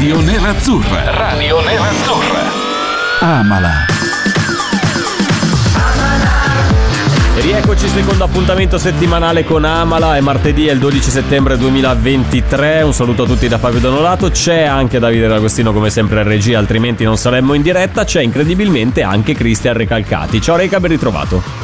Radio Nerazzurra. Radio Nerazzurra. Amala. Rieccoci, secondo appuntamento settimanale con Amala, è martedì, è il 12 settembre 2023, un saluto a tutti da Fabio Donolato, c'è anche Davide D'Agostino come sempre in regia, altrimenti non saremmo in diretta, c'è incredibilmente anche Cristian Recalcati. Ciao Reca, ben ritrovato.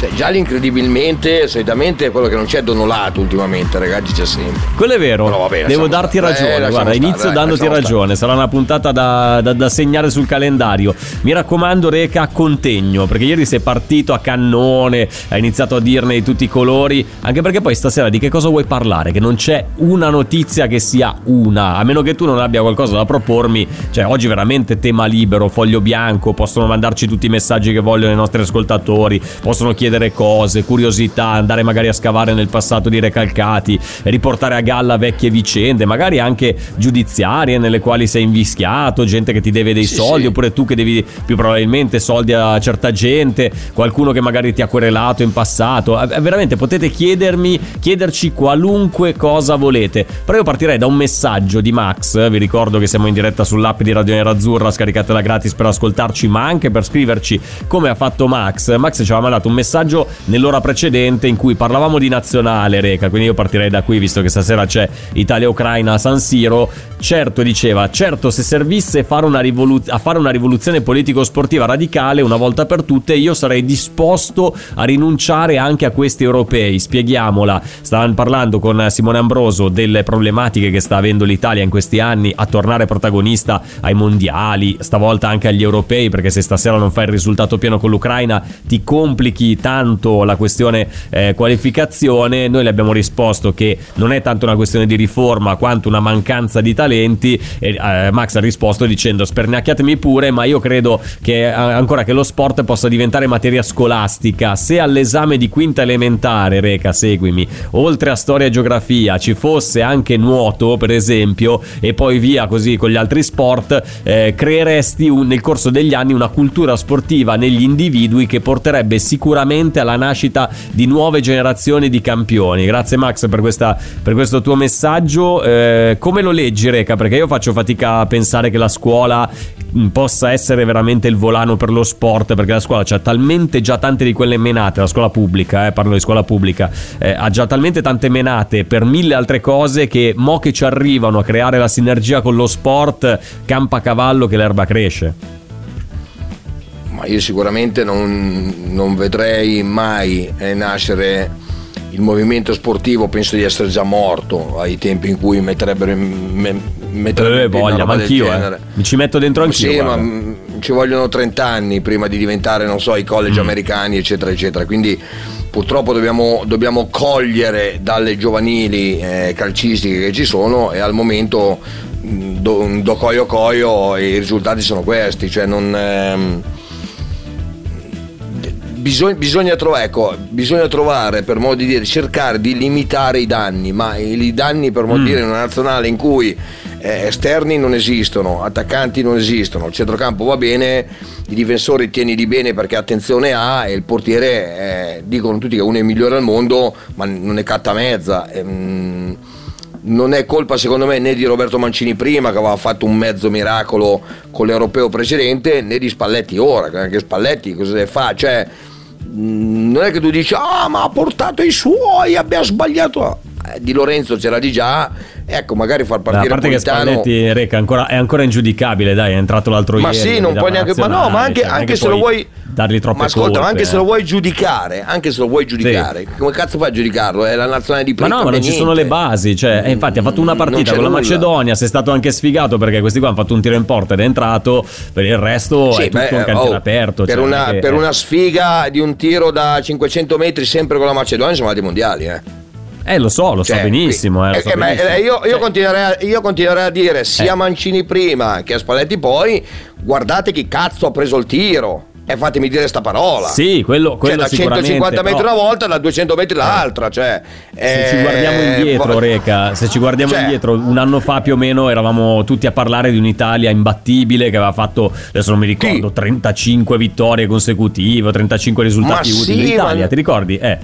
Cioè, già l'incredibilmente, solitamente è quello che non c'è donolato ultimamente, ragazzi, c'è sempre. Quello è vero, Però vabbè, devo darti stare. ragione, Eh, guarda, stare, inizio dai, dandoti ragione, sarà una puntata da, da- da segnare sul calendario. Mi raccomando Reca, contegno, perché ieri sei partito a cannone, hai iniziato a dirne di tutti i colori, anche perché poi stasera di che cosa vuoi parlare? Che non c'è una notizia che sia una, a meno che tu non abbia qualcosa da propormi, cioè oggi veramente tema libero, foglio bianco, possono mandarci tutti i messaggi che vogliono i nostri ascoltatori, possono chiedere cose, curiosità, andare magari a scavare nel passato di Recalcati, riportare a galla vecchie vicende, magari anche giudiziarie nelle quali sei invischiato, gente che ti deve dei Sì, soldi, sì. oppure tu che devi più probabilmente soldi a certa gente, qualcuno che magari ti ha querelato in passato. Eh, Veramente potete chiedermi, chiederci qualunque cosa volete. Però io partirei da un messaggio di Max, vi ricordo che siamo in diretta sull'app di Radio Nerazzurra, scaricatela gratis per ascoltarci, ma anche per scriverci come ha fatto Max. Max ci aveva mandato un messaggio nell'ora precedente in cui parlavamo di nazionale, Reca, quindi io partirei da qui visto che stasera c'è Italia-Ucraina a San Siro. Certo, diceva, certo se servisse fare rivolu- a fare una rivoluzione politico-sportiva radicale una volta per tutte, io sarei disposto a rinunciare anche a questi europei. Spieghiamola. Stavano parlando con Simone Ambroso delle problematiche che sta avendo l'Italia in questi anni a tornare protagonista ai mondiali, stavolta anche agli europei, perché se stasera non fai il risultato pieno con l'Ucraina ti complichi tanto la questione eh, qualificazione. Noi le abbiamo risposto che non è tanto una questione di riforma quanto una mancanza di talenti e eh, Max ha risposto dicendo spernacchiatemi pure, ma io credo che ancora che lo sport possa diventare materia scolastica. Se all'esame di quinta elementare, Reca, seguimi, oltre a storia e geografia ci fosse anche nuoto, per esempio, e poi via così con gli altri sport, eh, creeresti un- nel corso degli anni una cultura sportiva negli individui che porterebbe sicuramente alla nascita di nuove generazioni di campioni. Grazie Max per, questa- per questo tuo messaggio. Eh, come lo leggi, Reca? Perché io faccio fatica a pensare che la scuola mh, possa essere veramente il volano per lo sport, perché la scuola c'ha talmente già tante di quelle menate, la scuola pubblica, eh, parlo di scuola pubblica, eh, ha già talmente tante menate per mille altre cose che mo che ci arrivano a creare la sinergia con lo sport, campa a cavallo che l'erba cresce. Ma io sicuramente non, non vedrei mai eh, nascere il movimento sportivo, penso di essere già morto ai tempi in cui metterebbero in, me, metterebbero Eh, voglia, ma anch'io, eh. Mi ci metto dentro anch'io. Sì, ma ci vogliono 30 anni prima di diventare, non so, i college Mm. americani, eccetera, eccetera. Quindi purtroppo dobbiamo, dobbiamo cogliere dalle giovanili eh, calcistiche che ci sono e al momento mm, do, do coio coio e i risultati sono questi. Cioè non... ehm, Bisogna, bisogna, trovare, ecco, bisogna trovare, per modo di dire, cercare di limitare i danni, ma i danni, per modo di dire, in una nazionale in cui eh, esterni non esistono, attaccanti non esistono, il centrocampo va bene, i difensori tienili bene perché attenzione ha e il portiere, eh, dicono tutti che uno è il migliore al mondo, ma non è catta mezza. ehm, non è colpa secondo me né di Roberto Mancini prima che aveva fatto un mezzo miracolo con l'europeo precedente né di Spalletti ora, che anche Spalletti cosa deve fare? Cioè, non è che tu dici ah ma ha portato i suoi, abbia sbagliato. Eh, di Lorenzo c'era di già, ecco magari far Beh, a partire parte che Politano. Spalletti Reca ancora, è ancora ingiudicabile, dai, è entrato l'altro Ma ieri. sì, non puoi neanche. Ma no, ma anche, cioè, anche che se lo vuoi. Dargli troppe ma ascolta, ma colpe, anche se eh. lo vuoi giudicare, anche se lo vuoi giudicare, come cazzo fai a giudicarlo? È la nazionale di Ma prima. no, ma non ci sono le basi. Cioè, eh, infatti, ha fatto una partita con la. Macedonia. Si è stato anche sfigato perché questi qua hanno fatto un tiro in porta ed è entrato. Per il resto Sì, è tutto beh, un cantiere oh, aperto. Per, cioè, una, che- per una sfiga di un tiro da 500 metri sempre con la Macedonia siamo andati mondiali. Eh. Eh, lo so, lo Cioè, so benissimo. Eh, lo eh, so eh, ma, benissimo. eh, io, io Cioè, continuerei a, io continuerei a dire sia Eh. a Mancini prima che a Spalletti poi, guardate chi cazzo ha preso il tiro. E fatemi dire sta parola. Sì, quello, Cioè, quello da sicuramente. 150 metri però- una volta, da 200 metri l'altra. Cioè, Se ci eh, guardiamo indietro, Reca, se ci guardiamo Cioè- indietro, un anno fa più o meno eravamo tutti a parlare di un'Italia imbattibile che aveva fatto, adesso non mi ricordo, Sì. 35 vittorie consecutive, 35 risultati Ma utili. sì, L'Italia, ma- ti ricordi? Eh.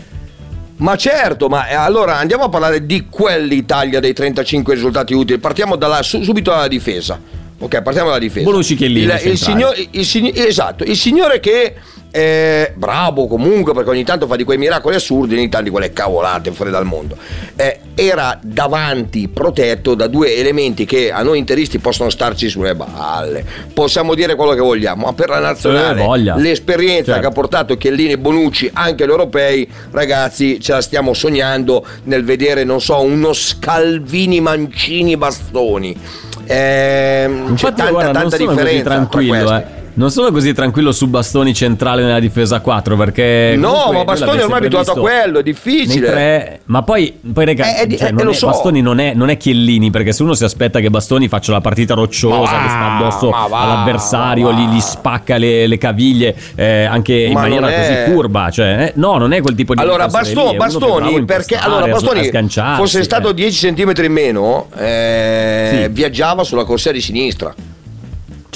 Ma certo, ma eh, allora andiamo a parlare di quell'Italia dei 35 risultati utili. Partiamo dalla, su- subito dalla difesa. Ok, partiamo dalla difesa. Bonucci, Chiellini, il, il, signor- il sign- esatto, il signore che è bravo comunque perché ogni tanto fa di quei miracoli assurdi, ogni tanto di quelle cavolate fuori dal mondo. Eh, era davanti protetto da due elementi che a noi interisti possono starci sulle balle. Possiamo dire quello che vogliamo, ma per la nazionale Eh, l'esperienza Certo. che ha portato Chiellini e Bonucci anche agli europei, ragazzi, ce la stiamo sognando nel vedere, non so, uno Scalvini, Mancini, Bastoni. Ehm, c'è tanta, guarda, non tanta sono così differenza tra tranquillo, eh. Non sono così tranquillo su Bastoni centrale nella difesa 4 perché No, ma Bastoni ormai è abituato a quello, è difficile. tre- ma poi, poi raga, Eh, eh, cioè, eh, non è- so. Bastoni non è, non è Chiellini perché se uno si aspetta che Bastoni faccia la partita rocciosa va, che sta addosso va, all'avversario, gli, gli spacca le, le caviglie eh, anche in Ma maniera è- così curva cioè, eh, no non è quel tipo di Allora, Basto- lì, Bastoni, perché allora Bastoni fosse stato eh. 10 cm in meno, eh, Sì. viaggiava sulla corsia di sinistra.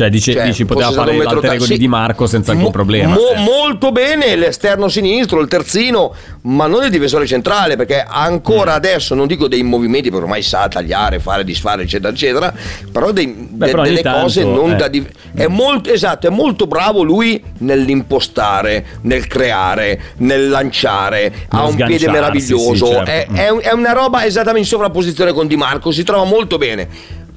Cioè dici, Cioè, dici poteva fare l'alter ego sì. di Di Marco senza alcun Mo- problema mo- eh. Molto bene l'esterno sinistro, il terzino, ma non il difensore centrale, perché Mm. ancora adesso non dico dei movimenti, perché ormai sa tagliare, fare, disfare, eccetera, eccetera, però, dei- Beh, de- però delle tanto, cose non eh. da dif- è molto esatto, è molto bravo lui nell'impostare, nel creare, nel lanciare, ha un piede meraviglioso, sì, certo. è, Mm. è è una roba esattamente in sovrapposizione con Di Marco, si trova molto bene.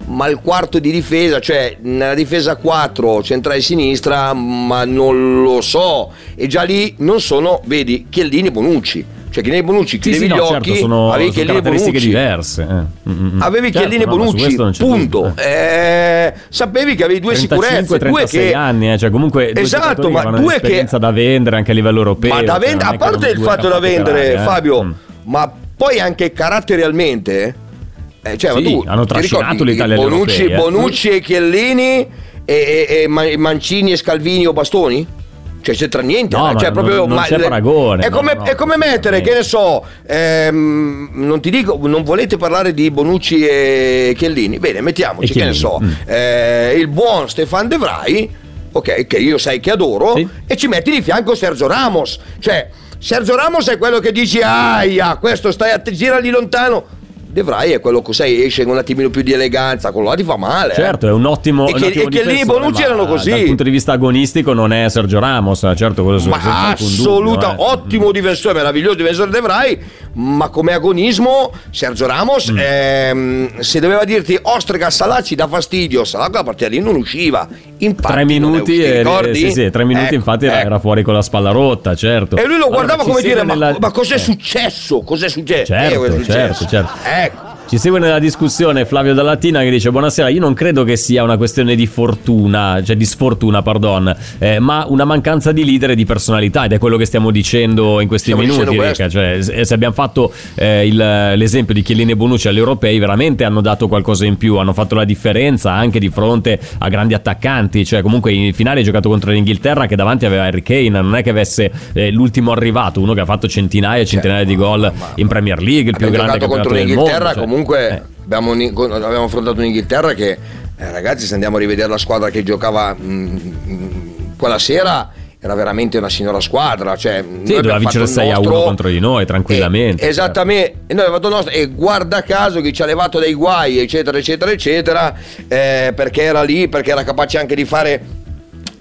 Ma il quarto di difesa, cioè nella difesa 4 centrale sinistra, ma non lo so. E già lì non sono, vedi, Chiellini e Bonucci. Cioè Chiellini e Bonucci, Sì, chiudevi sì, no, gli certo, occhi, sono, avevi sono Chiellini e caratteristiche Bonucci. diverse. eh. Mm, mm. Avevi Certo, Chiellini e no, Bonucci, punto. eh. Sapevi che avevi due 35, sicurezze, due 36 che... anni, eh, cioè comunque due Esatto, ma due che- da vendere anche a livello europeo. Ma da cioè, vendere, non a parte il fatto da vendere, eh. Fabio, Mm. ma poi anche caratterialmente, eh, cioè, ma Sì, tu hanno trascinato l'Italia Bonucci, europei, eh? Bonucci e Chiellini e, e- e Ma- Mancini e Scalvini o Bastoni? Cioè c'entra niente, No, cioè, non- proprio, non ma c'è paragone, È no, come, no, è come mettere, che ne so, ehm, non ti dico, non volete parlare di Bonucci e Chiellini? Bene, mettiamoci, che ne so, mm. eh, il buon Stefan De Vrij, ok, che io sai che adoro, Sì. e ci metti di fianco Sergio Ramos. Cioè, Sergio Ramos è quello che dici, aia, questo stai a te, girali lontano. De Vrij è quello che sai, esce con un attimino più di eleganza, quello là ti fa male. eh. Certo, è un ottimo. E che- ottimo e Chiellini e difensore, Bonucci ma erano così. Dal punto di vista agonistico, non è Sergio Ramos, eh, certo, quello Ma assoluta, dubbio, eh. ottimo difensore, meraviglioso difensore De Vrij, ma come agonismo Sergio Ramos, Mm. ehm, se doveva dirti Ostrega Salah ci dà fastidio, Salah quella partita lì non usciva. Infatti, Tre minuti, uscito, e, ricordi? sì, sì, tre minuti Ecco, infatti era, ecco. era fuori con la spalla rotta, certo. E lui lo Allora, guardava ci come dire: ma, nella- ma cos'è eh. successo? Cos'è successo? Certo, Eh, certo, certo. Ci segue nella discussione Flavio Dallatina che dice buonasera, io non credo che sia una questione di fortuna, cioè di sfortuna, pardon, eh, ma una mancanza di leader e di personalità ed è quello che stiamo dicendo in questi Stiamo minuti. Reca. Cioè, se abbiamo fatto eh, il- l'esempio di Chiellini e Bonucci agli europei, veramente hanno dato qualcosa in più, hanno fatto la differenza anche di fronte a grandi attaccanti, cioè comunque in finale hai giocato contro l'Inghilterra che davanti aveva Harry Kane, non è che avesse eh, l'ultimo arrivato, uno che ha fatto centinaia e centinaia di gol in Premier League, il più grande campionato contro del mondo. l'Inghilterra, cioè, comunque eh. abbiamo, abbiamo affrontato un'Inghilterra che, eh, ragazzi, se andiamo a rivedere la squadra che giocava mm, mm, quella sera, era veramente una signora squadra. Cioè, Sì, doveva vincere fatto il 6 a 1 nostro- contro di noi, tranquillamente. Eh, esattamente, e noi abbiamo fatto nostro, e guarda caso che ci ha levato dai guai, eccetera, eccetera, eccetera, eh, perché era lì, perché era capace anche di fare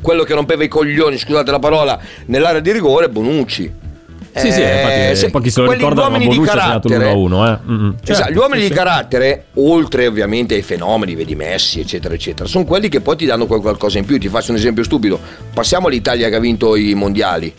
quello che rompeva i coglioni, scusate la parola, nell'area di rigore, Bonucci. Sì, sì, Eh, infatti, se- pochi se lo ricordano, ma Bonucci ha segnato carattere- l'1-1, eh. Mm, mm. Esatto, Certo, gli uomini sì, di carattere, oltre ovviamente ai fenomeni, vedi Messi, eccetera, eccetera, sono quelli che poi ti danno qualcosa in più. Ti faccio un esempio stupido. Passiamo all'Italia che ha vinto i mondiali.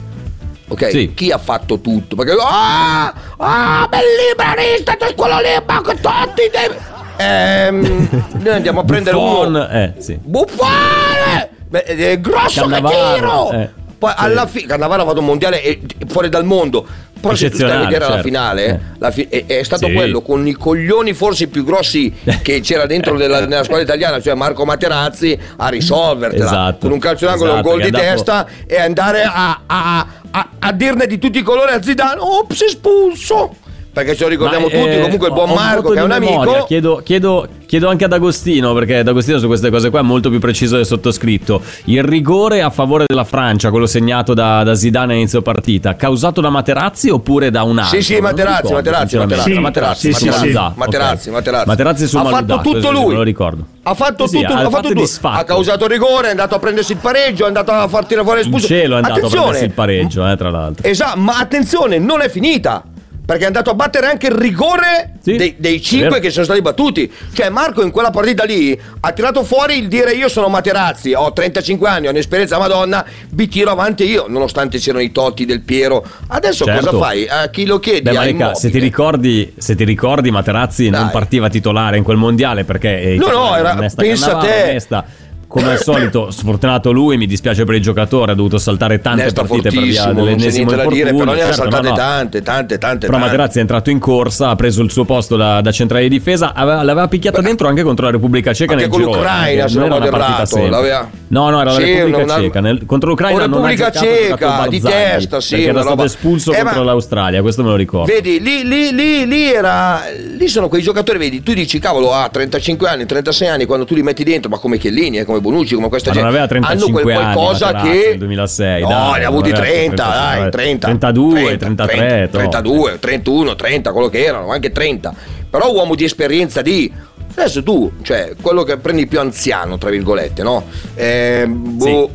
Ok? Sì. Chi ha fatto tutto? Perché ah, ah, bel liberista, tu quello lì, ma che tutti devi... Ehm, noi andiamo a prendere Buffon, uno eh, sì. Buffone! Beh, eh, grosso Cannavaro, che tiro! eh. Poi Sì. alla fine Cannavaro ha fatto un mondiale eh, fuori dal mondo. Però se tu stai a vedere la certo. finale, Eh. la fi- è, è stato Sì. quello con i coglioni forse più grossi che c'era dentro della, nella squadra italiana, cioè Marco Materazzi, a risolvertela Esatto. con un calcio d'angolo e un Esatto, gol di testa e andare a, a- a- a dirne di tutti i colori a Zidane, ops, espulso. Perché ce lo ricordiamo Ma, tutti, eh, comunque il buon Marco che è un amico. Chiedo, chiedo- chiedo anche ad Agostino, perché ad Agostino su queste cose qua è molto più preciso del sottoscritto. Il rigore a favore della Francia, quello segnato da, da Zidane a inizio partita, causato da Materazzi oppure da un altro? Sì, sì, Materazzi, ricordo, Materazzi, sinceramente. Materazzi, Sì, Materazzi, sì. Materazzi. Materazzi. Materazzi su Ha fatto tutto lui. Me lo ricordo. Ha fatto tutto, ha fatto tutto. Ha causato rigore, è andato a prendersi il pareggio, è andato a far tirare fuori In l'espulso. cielo è andato a prendersi il pareggio, eh, tra l'altro. Esatto, ma attenzione, non è finita. Perché è andato a battere anche il rigore Sì, dei, dei è cinque vero. che sono stati battuti. Cioè, Marco in quella partita lì ha tirato fuori il dire io sono Materazzi, ho 35 anni, ho un'esperienza madonna, vi tiro avanti io, nonostante c'erano i totti del Piero. Adesso Certo. cosa fai? A chi lo chiedi? Beh, A Marica, se ti ricordi, se ti ricordi Materazzi non Dai. partiva titolare in quel mondiale perché eh, No, no, era- pensa Cannavaro, te. Nesta, come al solito, sfortunato lui, mi dispiace per il giocatore, ha dovuto saltare tante Nesta partite per via fortissimo, non c'è dell'ennesimo dire, però ne ha Certo, saltate no, no. tante, tante, tante. Però. Materazzi è entrato in corsa, ha preso il suo posto da, da centrale di difesa, aveva- l'aveva picchiata dentro anche contro la Repubblica Ceca Anche nel con l'Ucraina, eh, se non non vado errato, l'aveva- No, no, era la Sì, Repubblica una- Ceca. Nel- contro l'Ucraina non ha Repubblica giocato, ha giocato Ceca, di testa, sì, perché era stato roba- espulso Eh, contro ma- l'Australia, questo me lo ricordo. Vedi, lì, lì, lì, lì era. Lì sono quei giocatori, vedi, tu dici, cavolo, ha 35 anni, 36 anni, quando tu li metti dentro, ma come Chiellini, eh, come Bonucci, come questa Ma non aveva 35 hanno quel anni, qualcosa Materazzi, che. nel 2006, no, dai, ne ha avuti aveva 30, 35, dai, 30. 32, 33, 30, to. 32, 31, 30, quello che erano, anche 30. Però uomo di esperienza di. Adesso tu, cioè, quello che prendi più anziano, tra virgolette, no? Eh, boh,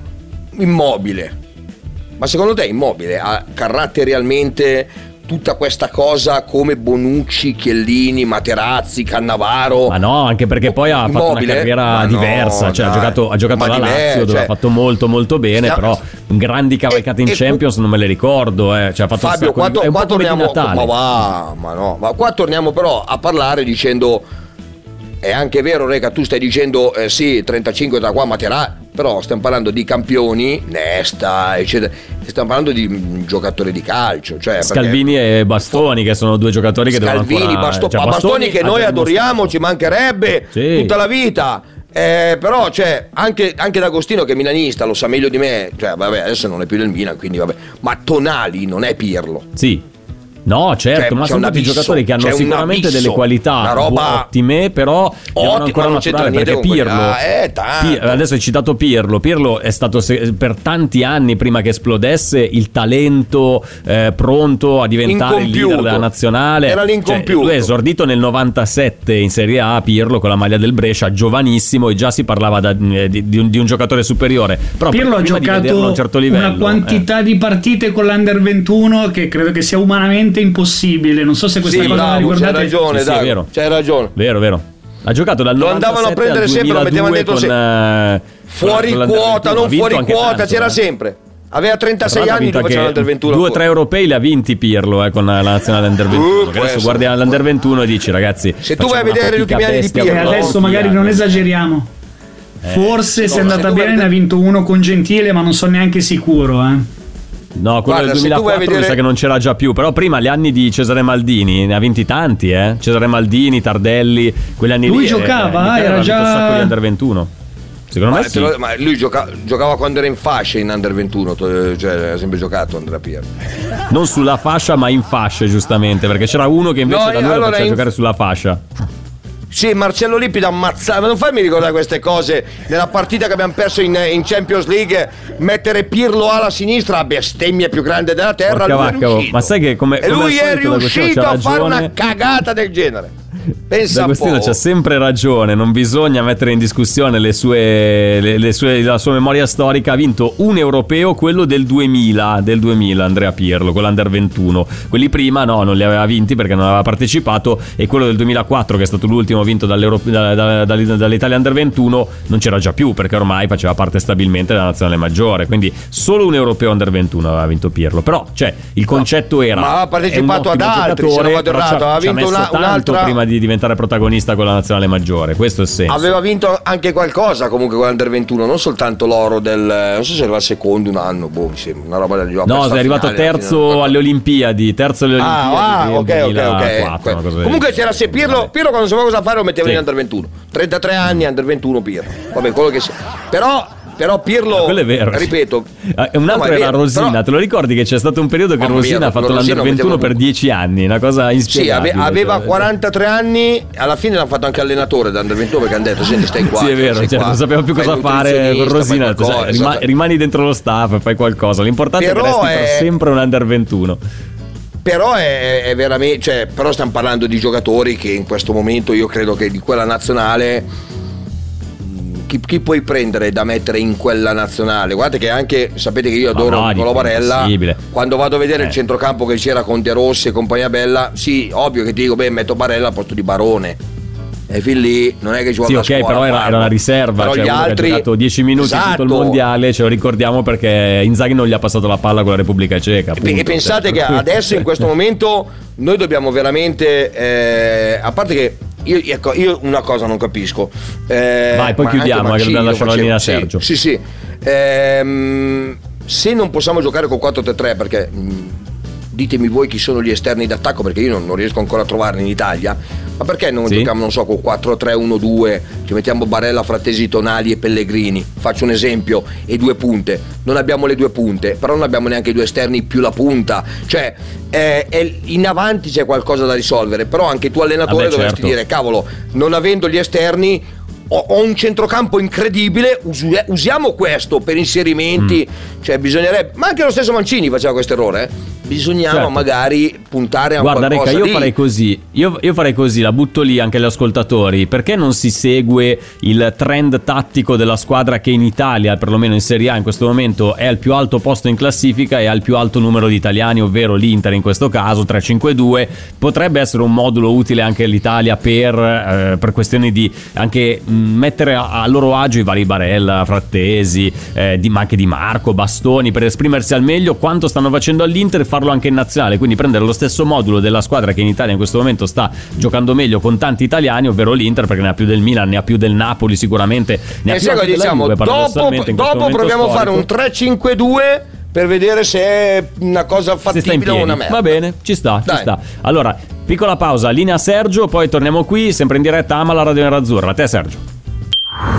immobile. Ma secondo te immobile ha caratterialmente tutta questa cosa come Bonucci, Chiellini, Materazzi, Cannavaro? Ma no, anche perché poi ha fatto una Immobile? carriera Ma no, diversa, cioè ha giocato, ha giocato alla Lazio dove cioè- ha fatto molto molto bene, Stiamo- però grandi cavalcate in E- e- Champions non me le ricordo, eh. cioè ha fatto un Fabio, sacco qua, di- è un qua come di torniamo, Natale. ma va, ma no, ma qua torniamo però a parlare dicendo, è anche vero Reca, tu stai dicendo, eh, sì, 35 da qua Matera, però stiamo parlando di campioni, Nesta, eccetera, stiamo parlando di mm, giocatori di calcio, cioè, Scalvini e Bastoni che sono due giocatori che devono Scalvini, ancora Basto- cioè, ma Bastoni che noi adoriamo, ci mancherebbe Sì. tutta la vita. Eh, però cioè, anche, anche D'Agostino che è milanista lo sa meglio di me cioè, vabbè, adesso non è più del Milan quindi vabbè ma Tonali non è Pirlo Sì. No, certo, Cioè, ma sono tutti giocatori che hanno sicuramente abisso, delle qualità ottime, però devono ancora ma non c'entra maturare niente perché Pirlo, Ah, eh, adesso hai citato Pirlo, Pirlo è stato per tanti anni prima che esplodesse il talento eh, pronto a diventare il leader della nazionale. Era l'incompiuto. Cioè, lui è esordito nel 97 in Serie A, Pirlo con la maglia del Brescia, giovanissimo e già si parlava da- eh, di, di un, di un giocatore superiore. Però Pirlo ha vederlo a giocato un certo livello, una eh. quantità di partite con l'Under 21 che credo che sia umanamente impossibile. Non so se questa sì cosa la bravo c'hai ricordate. ragione Sì, sì, è dai vero. c'hai ragione Vero, vero. Ha giocato dal Lo 97 andavano a prendere sempre, lo 2002 mettevano dentro con, se- eh, fuori quota 21. non fuori quota tanto, c'era eh. sempre aveva 36 Tra l'altro ha anni faceva anche l'Under 21 due o tre europei li ha vinti Pirlo eh, con la nazionale Under 21 Uh, adesso essere. guardi l'Under 21 e dici ragazzi Se tu vai a vedere gli ultimi anni di E Pirlo, con adesso magari non esageriamo. Forse se è andata bene ne ha vinto uno con Gentile, ma non sono neanche sicuro. Eh. No, quello Guarda, del se tu vai a 2004 mi vedere- sa che non c'era già più. Però prima, gli anni di Cesare Maldini, ne ha vinti tanti, eh. Cesare Maldini, Tardelli, quegli anni Lui lì. eh, giocava, l'Italia era già- un sacco di Under 21. Secondo Ma, me sì. lo- ma lui gioca- giocava quando era in fascia in Under 21 to- cioè ha sempre giocato Andrea Pirlo Non sulla fascia, ma in fasce, giustamente. Perché c'era uno che invece No, da lui lo allora faceva in- giocare sulla fascia. Sì, Marcello Lippi da ammazzare, ma non fammi ricordare queste cose. Nella partita che abbiamo perso in, in Champions League, mettere Pirlo alla sinistra, la bestemmia più grande della terra. Porca lui vacca. Ma sai che come- E come lui è riuscito a fare una cagata del genere. Pensa D'Agostino c'ha sempre ragione, non bisogna mettere in discussione le sue, le- le sue- la sua memoria storica. Ha vinto un europeo, quello del 2000, del 2000 Andrea Pirlo, con l'Under 21. Quelli prima no, non li aveva vinti perché non aveva partecipato e quello del 2004, che è stato l'ultimo vinto da- da- dall'Italia Under 21, non c'era già più perché ormai faceva parte stabilmente della nazionale maggiore. Quindi solo un europeo Under 21 aveva vinto Pirlo. Però, cioè, il concetto era... Ma ha partecipato ad altri, se non vado errato, ha vinto una- un'altra- prima di di diventare protagonista con la nazionale maggiore. Questo è il senso. Aveva vinto anche qualcosa comunque con l'Under 21, non soltanto l'oro del. Non so se era il secondo un anno, boh, mi sembra, una roba del gioco. No, è arrivato terzo alle Olimpiadi, terzo alle Olimpiadi. Ah, ah ok, ok, 2004, ok. Comunque c'era se Pirlo, Pirlo quando sapeva cosa fare lo metteva Sì. in Under 21. 33 anni, Under 21 Pirlo. Vabbè, quello che sia. Però, però Pirlo, Quello è vero. ripeto. Ah, Un No, altro è era vero, Rosina, però- te lo ricordi che c'è stato un periodo che Mamma mia, Rosina ha fatto Rosina l'Under 21 metteva- per 10 anni, una cosa Sì, inspiegabile. ave- aveva cioè. 43 anni, alla fine l'hanno fatto anche allenatore da Under 21 perché hanno detto senti stai qua. Sì, è vero, cioè, qua, non sapeva più cosa fare con Rosina. cioè, qualcosa, rima- esatto. rimani dentro lo staff, fai qualcosa. L'importante Però è che resti per è- sempre un Under 21. Però è, è veramente, cioè, però stiamo parlando di giocatori che in questo momento io credo che di quella nazionale chi, chi puoi prendere da mettere in quella nazionale? Guardate che anche, sapete che io Ma adoro no, Nicolò di- Barella. Quando vado a vedere Eh. il centrocampo che c'era con De Rossi e compagnia bella, sì, ovvio che ti dico, beh, metto Barella al posto di Barone. E fin lì non è che ci vuole Sì, ok, però era, era una riserva. Però cioè gli altri ha giocato 10 minuti in tutto il Esatto. mondiale, ce lo ricordiamo perché Inzaghi non gli ha passato la palla con la Repubblica Ceca. Appunto. E pensate Cioè, che adesso in questo momento noi dobbiamo veramente, eh, a parte che io, ecco, io una cosa non capisco. eh, Vai, poi chiudiamo, anche che dobbiamo lasciare la linea a. Sergio. Sì, sì. sì. Ehm, se non possiamo giocare con 4-3-3 perché mh, ditemi voi chi sono gli esterni d'attacco perché io non, non riesco ancora a trovarli in Italia. Ma perché non Sì. giochiamo, non so, con 4-3-1-2, ci mettiamo Barella, Frattesi, Tonali e Pellegrini? Faccio un esempio, e due punte. Non abbiamo le due punte, però non abbiamo neanche i due esterni più la punta. Cioè, eh, è- in avanti c'è qualcosa da risolvere, però anche tu allenatore Vabbè, dovresti certo. dire, cavolo, non avendo gli esterni... Ho, un centrocampo incredibile, usi- usiamo questo per inserimenti, Mm. cioè bisognerebbe, ma anche lo stesso Mancini faceva questo errore, eh? Bisognava Certo. magari puntare a Guarda qualcosa Reca, io di- farei così, io, io farei così, la butto lì anche agli ascoltatori, perché non si segue il trend tattico della squadra che in Italia, perlomeno in Serie A in questo momento, è al più alto posto in classifica e ha il più alto numero di italiani, ovvero l'Inter in questo caso, 3-5-2, potrebbe essere un modulo utile anche all'Italia per, eh, per questioni di anche mh, mettere a, a loro agio i vari Barella, Frattesi, eh, di, ma anche Di Marco, Bastoni, per esprimersi al meglio. Quanto stanno facendo all'Inter e farlo anche in nazionale, quindi prendere lo stesso modulo della squadra che in Italia in questo momento sta giocando meglio con tanti italiani, ovvero l'Inter perché ne ha più del Milan, ne ha più del Napoli sicuramente, ne ha E più sai cosa anche diciamo? Juve, Dopo, dopo proviamo a fare un storico. 3-5-2 per vedere se è una cosa fattibile o una merda. Va bene, ci sta, ci Dai. sta. Allora, piccola pausa, linea Sergio, poi torniamo qui, sempre in diretta Ama la Radio Nerazzurra. A te Sergio.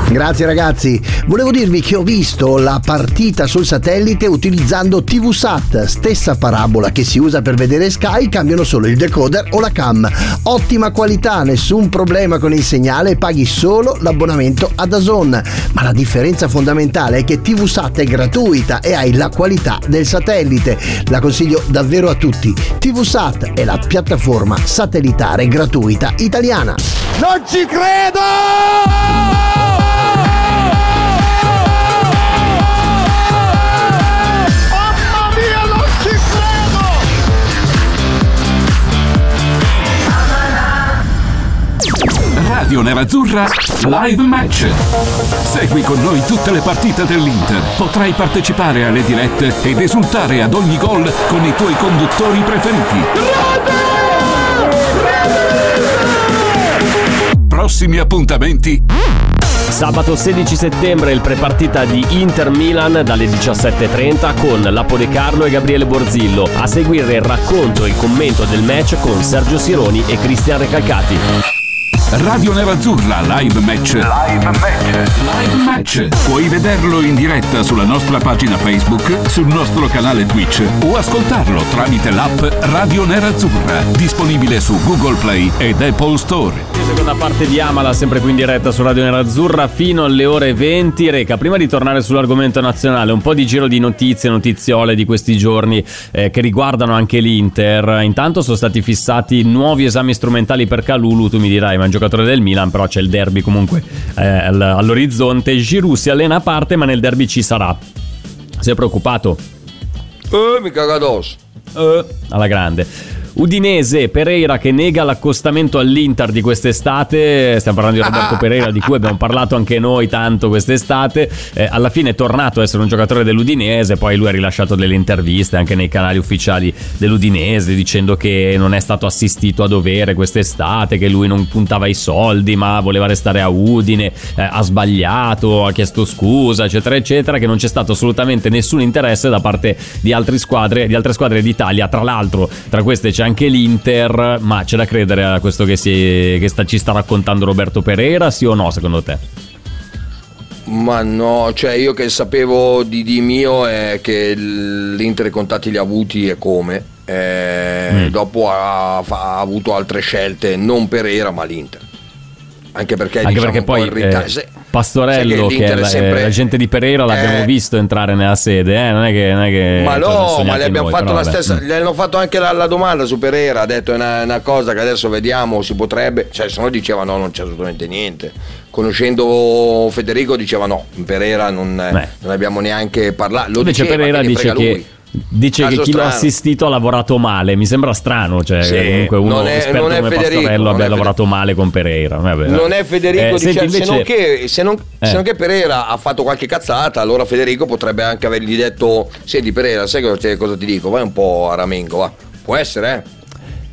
Grazie ragazzi, volevo dirvi che ho visto la partita sul satellite utilizzando TVSAT, stessa parabola che si usa per vedere Sky, cambiano solo il decoder o la cam. Ottima qualità, nessun problema con il segnale, paghi solo l'abbonamento a DAZN. Ma la differenza fondamentale è che TVSAT è gratuita e hai la qualità del satellite. La consiglio davvero a tutti. TVSAT è la piattaforma satellitare gratuita italiana. Non ci credo! Radio Nerazzurra Live Match. Segui con noi tutte le partite dell'Inter. Potrai partecipare alle dirette ed esultare ad ogni gol con i tuoi conduttori preferiti. Prossimi appuntamenti Sabato 16 settembre il prepartita di Inter Milan dalle 17.30 con Lapo De Carlo e Gabriele Borzillo. A seguire il racconto e il commento del match con Sergio Sironi e Cristian Recalcati. Radio Nerazzurra Live Match. Live Match. Live Match. Puoi vederlo in diretta sulla nostra pagina Facebook, sul nostro canale Twitch o ascoltarlo tramite l'app Radio Nerazzurra, disponibile su Google Play ed Apple Store. Seconda parte di Amala, sempre qui in diretta su Radio Nerazzurra fino alle ore 20. Reca, prima di tornare sull'argomento nazionale, un po' di giro di notizie, notiziole di questi giorni eh, che riguardano anche l'Inter. Intanto sono stati fissati nuovi esami strumentali per Calulu, tu mi dirai, ma giocatore del Milan, però c'è il derby comunque eh, all- all'orizzonte. Giroud si allena a parte, ma nel derby ci sarà. Sei preoccupato? Eh, mi caga addosso. Eh, alla grande. Udinese, Pereira che nega l'accostamento all'Inter di quest'estate. Stiamo parlando di Roberto Pereira, di cui abbiamo parlato anche noi tanto quest'estate. Eh, alla fine è tornato a essere un giocatore dell'Udinese. Poi lui ha rilasciato delle interviste anche nei canali ufficiali dell'Udinese dicendo che non è stato assistito a dovere quest'estate, che lui non puntava i soldi, ma voleva restare a Udine. eh, ha sbagliato, ha chiesto scusa, eccetera, eccetera. Che non c'è stato assolutamente nessun interesse da parte di altre squadre, di altre squadre d'Italia. Tra l'altro, tra queste c'è anche l'Inter. Ma c'è da credere a questo che, si, che sta- ci sta raccontando Roberto Pereira, sì o no, secondo te? Ma no, cioè io che sapevo di, di mio è che l'Inter i contatti li ha avuti e come. Eh, Mm. Dopo ha, ha avuto altre scelte, non Pereira ma l'Inter. Anche perché, Anche diciamo, perché poi in rita- eh, Pastorello, che, l'Inter è la- sempre- è l'agente di Pereira, l'abbiamo Eh, visto entrare nella sede, eh? non è che... Non è che Ma lo no, ma le abbiamo noi, fatto la vabbè. stessa, gli hanno fatto anche la, la domanda su Pereira, ha detto è una, una cosa che adesso vediamo, si potrebbe, cioè se no diceva no, non c'è assolutamente niente. Conoscendo Federico diceva no, Pereira non, non abbiamo neanche parlato. Lo Invece diceva, Pereira che dice che, lui. Dice che Caso chi l'ha strano. assistito ha lavorato male. Mi sembra strano, cioè Sì, che comunque uno non è- esperto non è come Federico, Pastorello abbia lavorato male con Pereira. Vabbè. Non è Federico, Eh, dice- senti, se, non invece- che, se, non, se Eh. non che Pereira ha fatto qualche cazzata, allora Federico potrebbe anche avergli detto: Senti, Pereira, sai cosa, cosa ti dico? Vai un po' a ramengo, va. Può essere, eh?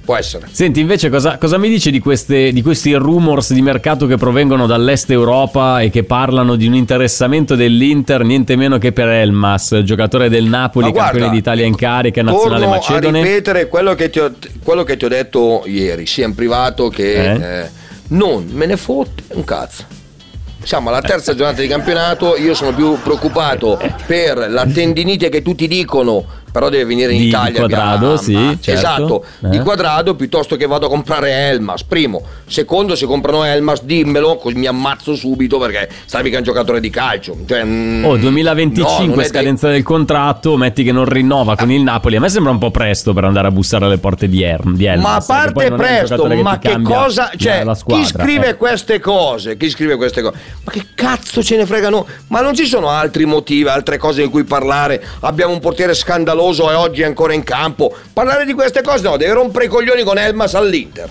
Può essere. Senti, invece, cosa, cosa mi dici di, queste- di questi rumors di mercato che provengono dall'est Europa e che parlano di un interessamento dell'Inter, niente meno che per Elmas, giocatore del Napoli, guarda, campione d'Italia in carica, nazionale macedone? a ripetere quello che, ti ho, quello che ti ho detto ieri, sia in privato che Eh? eh, non me ne fotte un cazzo. Siamo alla terza giornata di campionato, io sono più preoccupato per la tendinite che tutti dicono, però deve venire in Di- Italia. Quadrado, gamba. sì, certo. Esatto, Eh. di quadrado piuttosto che vado a comprare Elmas. Primo, secondo, se comprano Elmas dimmelo, così mi ammazzo subito perché sai mica è un giocatore di calcio. Cioè, mm, Oh, no, 2025 non è scadenza del contratto, metti che non rinnova con il Napoli. A me sembra un po' presto per andare a bussare alle porte di, er- di Elmas. Ma a parte presto, ma che cosa. Cioè, la chi squadra, scrive eh. queste cose? Chi scrive queste cose? Ma che cazzo ce ne fregano? Ma non ci sono altri motivi, altre cose di cui parlare? Abbiamo un portiere scandaloso e oggi è ancora in campo. Parlare di queste cose no, deve rompere i coglioni con Elmas all'Inter.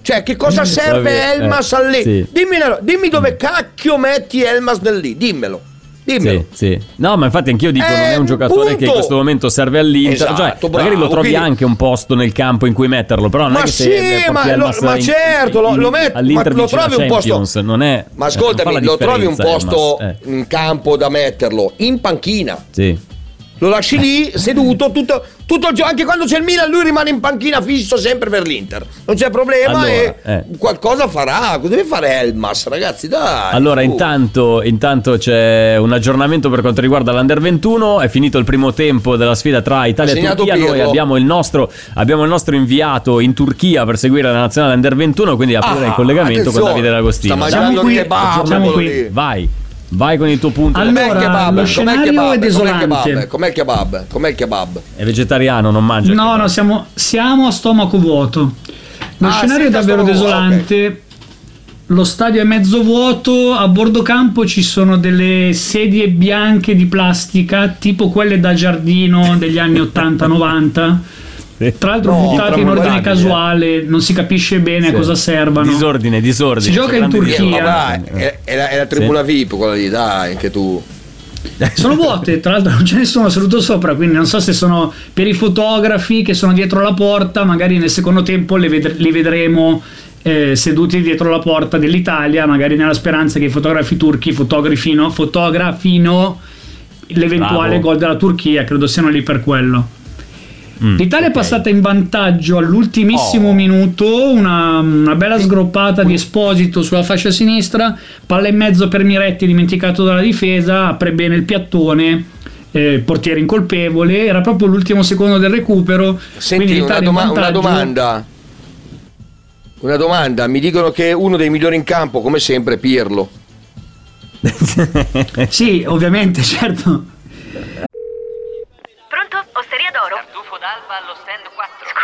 Cioè, che cosa serve Vabbè, Elmas eh, all'Inter? sì. Dimmi, dimmi dove cacchio metti Elmas nel lì, dimmelo. Dimmelo. Sì, sì. No, ma infatti anch'io dico: non è un Eh, giocatore che in punto. questo momento serve all'Inter. Esatto, cioè, magari bravo, lo trovi quindi- anche un posto nel campo in cui metterlo. Però non Ma è che sì, ma lo- ma in- certo, lo- in- lo met- ma lo trovi un posto- non è, Ma eh, ascoltami, non lo trovi un posto Elmas, eh. in campo da metterlo in panchina. Sì. Lo lasci lì seduto tutto, tutto il gioco. Anche quando c'è il Milan, lui rimane in panchina fisso sempre per l'Inter. Non c'è problema Allora, e eh. qualcosa farà. Cosa deve fare Elmas, ragazzi? Dai. Allora, su. intanto, intanto c'è un aggiornamento per quanto riguarda l'Under 21. È finito il primo tempo della sfida tra Italia e Turchia. Noi Pirlo. abbiamo il, nostro, abbiamo il nostro inviato in Turchia per seguire la nazionale Under 21. Quindi aprirei Ah, il collegamento con. Davide D'Agostino. Sta mangiando qui, il kebab. Vai, vai con il tuo punto. Allora, Com'è il kebab? lo Com'è il kebab? è Com'è il desolante. kebab? Com'è il kebab? Com'è il kebab? È vegetariano, non mangia. No, kebab. no, siamo, siamo a stomaco vuoto. Lo Ah, scenario è davvero desolante. Lo stadio è mezzo vuoto, a bordo campo ci sono delle sedie bianche di plastica, tipo quelle da giardino degli anni 80-90. Tra l'altro No, buttate in ordine casuale, non si capisce bene a cosa servano. Disordine, disordine. Si gioca in Turchia. Dai, è, è la, è la tribuna VIP quella lì, dai, anche tu. Sono vuote, tra l'altro non ce ne sono seduto sopra, quindi non so se sono per i fotografi che sono dietro la porta, magari nel secondo tempo li, ved- li vedremo eh, seduti dietro la porta dell'Italia, magari nella speranza che i fotografi turchi fotografino, fotografino l'eventuale Bravo. gol della Turchia, credo siano lì per quello. Mm, L'Italia ok. è passata in vantaggio all'ultimissimo Oh. minuto, una, una bella sgroppata di Esposito sulla fascia sinistra, palla in mezzo per Miretti dimenticato dalla difesa, apre bene il piattone, eh, portiere incolpevole, era proprio l'ultimo secondo del recupero. Senti, quindi una, doma- una domanda. Una domanda, mi dicono che uno dei migliori in campo, come sempre, è Pirlo. Sì, ovviamente, certo. Pronto? Osteria d'oro? Tartufo d'alba allo stand 4.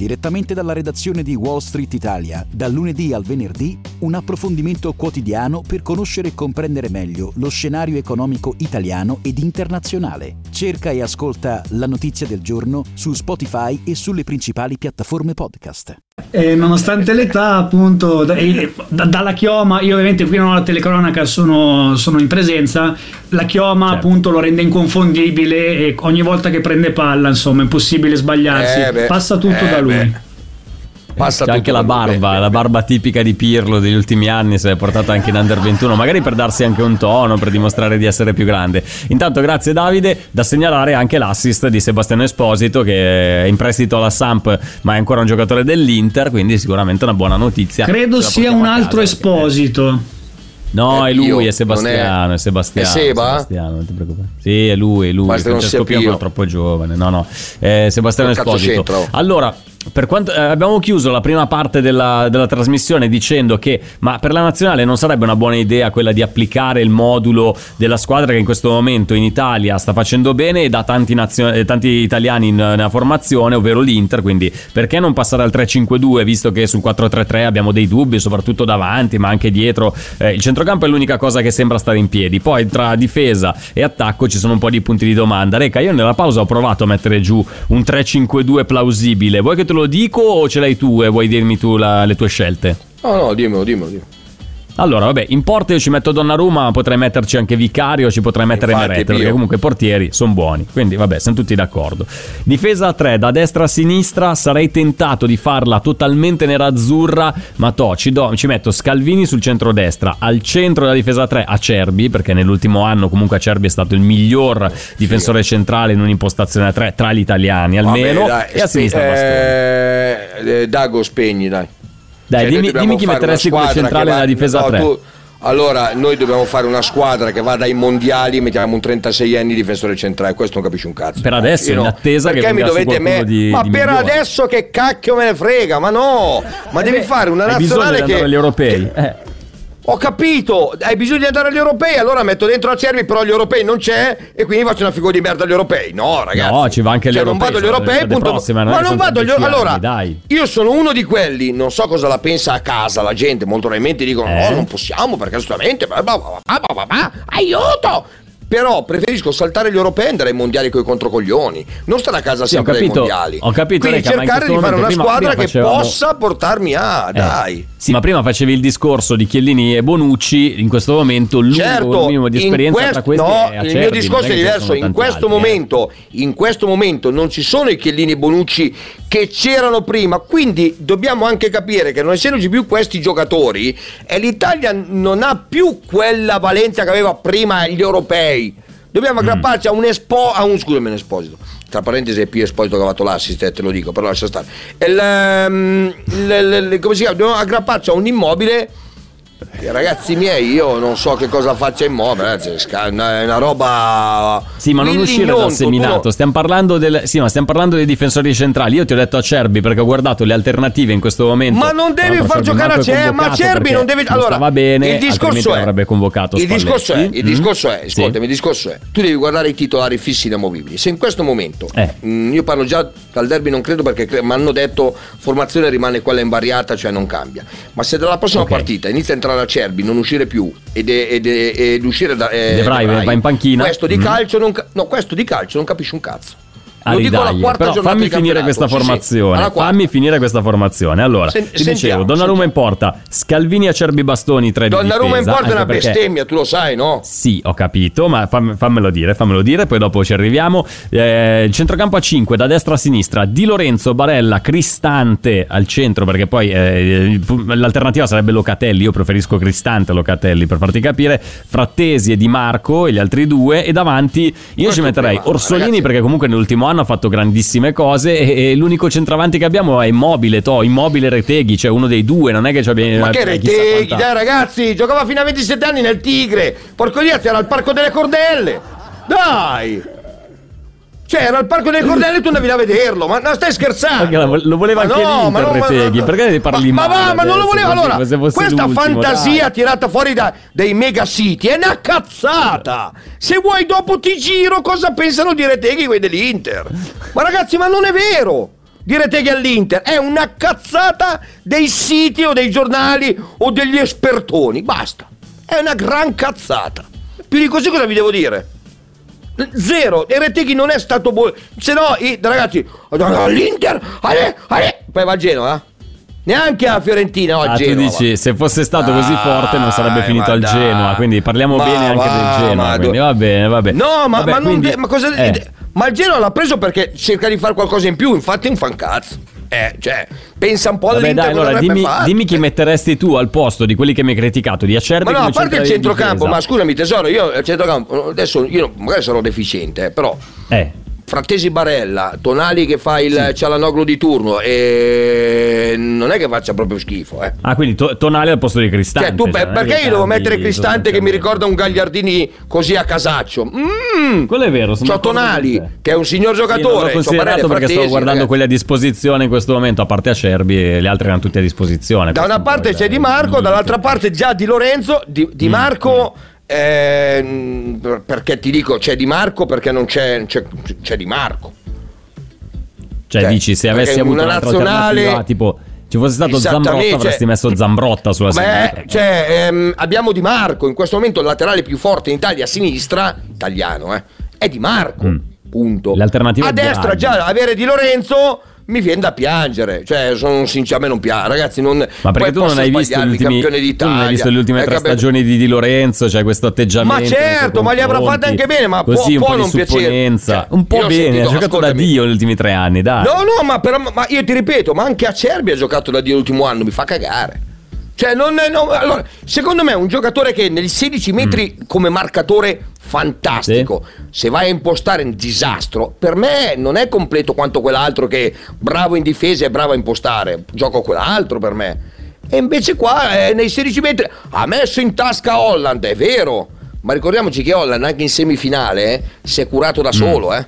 Direttamente dalla redazione di Wall Street Italia, dal lunedì al venerdì, un approfondimento quotidiano per conoscere e comprendere meglio lo scenario economico italiano ed internazionale. Cerca e ascolta La Notizia del Giorno su Spotify e sulle principali piattaforme podcast. E nonostante l'età, appunto, da- da- dalla chioma, io ovviamente qui non ho la telecronaca, sono, sono in presenza. La chioma, Certo. appunto, lo rende inconfondibile e ogni volta che prende palla, insomma, è impossibile sbagliarsi. Eh, beh, Passa tutto eh, da lui. beh. Passa C'è anche la barba, beh, la beh. barba tipica di Pirlo degli ultimi anni, se l'è portata anche in Under 21, magari per darsi anche un tono, per dimostrare di essere più grande. Intanto grazie Davide, da segnalare anche l'assist di Sebastiano Esposito che è in prestito alla Samp, ma è ancora un giocatore dell'Inter, quindi sicuramente una buona notizia. Credo sia un altro Esposito. No, È è lui, è Sebastiano, è- è Sebastiano. è Seba? Sebastiano, non ti preoccupare. Sì, è lui, è lui. Basta Francesco Pio, è troppo giovane. No, no, è Sebastiano Esposito. Allora, quanto, eh, abbiamo chiuso la prima parte della, della trasmissione dicendo che ma per la nazionale non sarebbe una buona idea quella di applicare il modulo della squadra che in questo momento in Italia sta facendo bene e da tanti, nazio- eh, tanti italiani in, nella formazione, ovvero l'Inter, quindi perché non passare al 3-5-2 visto che sul 4-3-3 abbiamo dei dubbi soprattutto davanti ma anche dietro, Eh, il centrocampo è l'unica cosa che sembra stare in piedi, poi tra difesa e attacco ci sono un po' di punti di domanda. Reca, io nella pausa ho provato a mettere giù un 3-5-2 plausibile, vuoi che te lo dico o ce l'hai tu e vuoi dirmi tu la- le tue scelte? No, no, dimmelo, dimmelo. dimmelo. Allora, vabbè, in porta io ci metto Donnarumma, ma potrei metterci anche Vicario, ci potrei mettere Infatti, Meret, perché comunque i portieri sono buoni. Quindi, vabbè, siamo tutti d'accordo. Difesa a 3, da destra a sinistra, sarei tentato di farla totalmente nerazzurra, ma to, ci, do- ci metto Scalvini sul centro-destra, al centro della difesa a 3 Acerbi, perché nell'ultimo anno comunque Acerbi è stato il miglior difensore centrale in un'impostazione a 3 tra gli italiani almeno, Vabbè, dai, e a sinistra Bastoni. eh, eh, Dago, spegni, dai. Dai, Cioè, dimmi, dimmi chi metteresti come centrale che va- nella difesa no, 3. tu- allora, noi dobbiamo fare una squadra che vada ai mondiali, mettiamo un 36 anni difensore centrale, questo non capisci un cazzo. Per adesso, Io in attesa che Perché mi venga su dovete me- di- Ma di per migliore. adesso che cacchio me ne frega, ma no! Ma devi fare una nazionale che agli europei. che- Eh. Ho capito, hai bisogno di andare agli europei, allora metto dentro a Cervi, però gli europei non c'è e quindi faccio una figura di merda agli europei. No, ragazzi. No, ci va anche cioè, non vado agli europei, punto. è ma non vado agli 13 europei. Allora, dai. io sono uno di quelli, non so cosa la pensa a casa la gente, molto probabilmente dicono Eh? no, non possiamo perché assolutamente aiuto! Però preferisco saltare gli europei e andare ai mondiali con i controcoglioni, non stare a casa Sì, sempre ai capito, mondiali. ho capito, Quindi Reca, cercare di fare una prima- squadra prima che facevamo- possa portarmi a, Eh, dai. Sì, ma prima facevi il discorso di Chiellini e Bonucci, in questo momento l'unico Certo, minimo di esperienza quest- tra questi no, è il Acerbi, mio discorso è diverso. In questo, altri, eh. momento, in questo momento non ci sono i Chiellini e Bonucci che c'erano prima, quindi dobbiamo anche capire che non essendoci più questi giocatori, e l'Italia non ha più quella valenza che aveva prima gli europei. Dobbiamo Mm. aggrapparci a un espo, a un scusami, un esposito. Tra parentesi è più esposito che ha fatto l'assist, eh, te lo dico, però lascia stare. Il, il- il- come si chiama? Dobbiamo aggrapparci a un immobile Ragazzi miei, io non so che cosa faccia ragazzi, sca- è una, roba. Sì, ma non uscire dal tu seminato. Stiamo parlando del. Sì, ma stiamo parlando dei difensori centrali. Io ti ho detto Acerbi perché ho guardato le alternative in questo momento. Ma non devi far Acerbi giocare a manco è Cerbi, ma convocato Cerbi perché non deve. Allora, stava bene, il discorso è. avrebbe convocato il discorso è, il Mm? discorso è, Sì. ascoltami, il discorso è, tu devi guardare i titolari fissi inamovibili. Se in questo momento, Eh. mm, io parlo già dal derby, non credo perché cre- mi hanno detto formazione rimane quella invariata, cioè non cambia. Ma se dalla prossima Ok. partita inizia a entrare a Cerbi, non uscire più ed, ed, ed, ed uscire da eh, De Vrij va in panchina. Questo di Mm. calcio non no, questo di calcio non capisci un cazzo. Ah, Lo dico alla ridagli. quarta Però fammi finire questa Sì, sì, formazione. quarta. fammi finire questa formazione. Allora, Sen- ti dicevo, sentiamo, Donnarumma sentiamo. in porta, Scalvini Acerbi Bastoni, tre di Donnarumma in difesa, porta è una perché- bestemmia, tu lo sai, no? Sì, ho capito, ma fam- fammelo dire, fammelo dire, poi dopo ci arriviamo. Eh, centrocampo a 5, da destra a sinistra, Di Lorenzo, Barella, Cristante al centro, perché poi eh, l'alternativa sarebbe Locatelli, io preferisco Cristante a Locatelli per farti capire, Frattesi e Di Marco e gli altri due, e davanti io Questo ci metterei prima, Orsolini ragazzi. perché comunque nell'ultimo anno ha fatto grandissime cose e, e l'unico centravanti che abbiamo è Immobile, to, Immobile Reteghi, cioè uno dei due, non è che ci abbiamo... Ma che reteghi, dai ragazzi, giocava fino a 27 anni nel Tigre. Porco Diaz era al Parco delle Cordelle. Dai! Cioè, era al Parco delle Cordelle e tu andavi a vederlo, ma no, stai scherzando? Perché lo voleva Ma anche no, l'Inter, no, Reteghi, perché ne parli ma, male ma va, ma non lo voleva. Allora, questa fantasia dai. tirata fuori da, dai mega city è una cazzata. Se vuoi dopo ti giro cosa pensano di Reteghi quelli dell'Inter. Ma ragazzi, ma non è vero. Di Reteghi all'Inter è una cazzata dei siti o dei giornali o degli espertoni. Basta. È una gran cazzata. Più di così cosa vi devo dire? Zero, e Reteghi non è stato buono. Se no, i- ragazzi, all'Inter, alle, alle. poi va a Genova. Neanche a Fiorentina, a Ah, tu dici, se fosse stato così forte non sarebbe finito al. Genoa, quindi parliamo Ma bene anche va, del Genoa, quindi do- va bene, va bene. No, ma, Vabbè, ma non quindi- de- ma cosa eh. Ma il Genoa l'ha preso perché cerca di fare qualcosa in più, infatti fa un cazzo. Eh, cioè, pensa un po' Vabbè, dai, allora dimmi, dimmi chi metteresti tu al posto di quelli che mi hai criticato, di Acerbi Ma no, a parte il di centrocampo, ma scusami tesoro, io al centrocampo, adesso io magari sarò deficiente, eh, però Eh, Frattesi Barella, Tonali che fa il Cialanoglu di turno e non è che faccia proprio schifo, eh. Ah, quindi to- Tonali al posto di Cristante. Cioè, tu, cioè, perché io devo mettere Cristante che mi ricorda un Gagliardini così a casaccio? Mmm! Quello è vero, sono C'ho Tonali, che è un signor Sì, non l'ho giocatore. considerato Barella perché Frattesi, guardando ragazzi. quelli a disposizione in questo momento, a parte Acerbi e le altre erano tutte a disposizione. Da una parte c'è Di Marco, dall'altra parte già Di Lorenzo. Di, Di Mm, Ehm, perché ti dico c'è Di Marco perché non c'è, c'è, c'è Di Marco. Cioè, cioè, dici, se avessi avuto una nazionale- tipo, ci fosse stato Zambrotta, cioè- avresti messo Zambrotta sulla sinistra. Cioè, ehm, abbiamo Di Marco, in questo momento il laterale più forte in Italia a sinistra, italiano, eh, è Di Marco. Mm. Punto. L'alternativa a destra già avere Di Lorenzo mi viene da piangere, cioè sono me non piace, ragazzi, non Ma perché tu non hai visto, gli ultimi, campione tu non d'Italia. hai visto le ultime eh, tre stagioni di Di Lorenzo, cioè questo atteggiamento. Ma certo, ma li avrà fatte anche bene, ma può- così un può po' non piacere. Cioè, un po' bene, sentito- ha giocato da. Dio negli ultimi tre anni, dai. No, no, ma, però, ma io ti ripeto, ma anche Acerbi ha giocato da Dio l'ultimo anno, mi fa cagare. Cioè, non è, no, allora, secondo me è un giocatore che nel 16 metri Mm. come marcatore fantastico. Se vai a impostare un disastro, per me non è completo quanto quell'altro che bravo in difesa e bravo a impostare. Gioco quell'altro per me. E invece qua eh, nei 16 metri ha messo in tasca Holland, è vero. Ma ricordiamoci che Holland anche in semifinale eh, si è curato Mm. da solo, eh.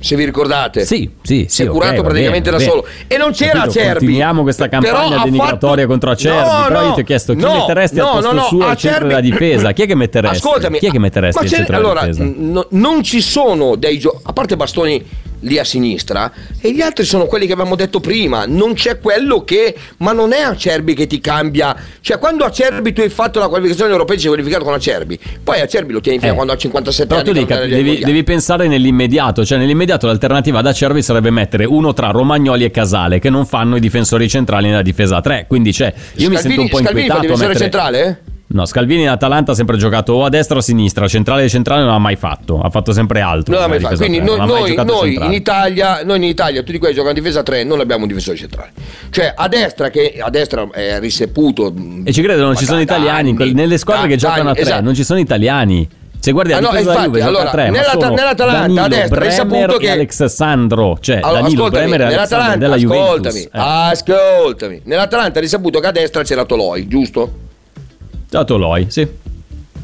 Se vi ricordate? Sì, sì, si è sì, curato praticamente bene, da va solo bene. e non c'era Capito, Acerbi Continuiamo questa campagna denigratoria fatto- contro Acerbi. No, però io no, ti ho chiesto chi no, metteresti al no, posto no, no, suo al centro Acerbi- della difesa. Chi è che metteresti? Ascoltami, Chi è che metteresti al centro della allora, difesa? n- non ci sono dei giochi, a parte Bastoni lì a sinistra, e gli altri sono quelli che avevamo detto prima. Non c'è quello che, ma non è Acerbi che ti cambia. Cioè, quando Acerbi tu hai fatto la qualificazione europea, ci hai qualificato con Acerbi, poi Acerbi lo tieni fino Eh. a quando ha 57 Però anni. tu devi, per andare capi- ai devi- devi pensare nell'immediato, cioè nell'immediato l'alternativa ad Acerbi sarebbe mettere uno tra Romagnoli e Casale che non fanno i difensori centrali nella difesa a 3, quindi cioè io mi sento un po' Scalvini fa inquietato a difensore mettere... centrale? No, Scalvini in Atalanta ha sempre giocato o a destra o a sinistra, centrale e centrale non ha mai fatto, ha fatto sempre altro. Non l'ha nella mai fatto. a Quindi tre, noi, noi- noi in. Italia, noi in Italia, tutti quelli che giocano in difesa 3, non abbiamo un difensore centrale. Cioè a destra, che a destra è risaputo. E ci credo, non ci sono italiani, anni, nelle squadre che giocano a anni, 3, esatto. non ci sono italiani. Se guardi la Ah, no, infatti, Juve a allora, 3, ma nell'Ata- sono nell'Atalanta, Danilo, a destra, hai Bremer saputo e che- Alexandro, cioè Allora, Danilo, Bremer e nell'Atalanta, della Juventus. ascoltami, Eh. ascoltami. Nell'Atalanta hai risaputo che a destra c'era Toloi, giusto? Già Toloi, sì.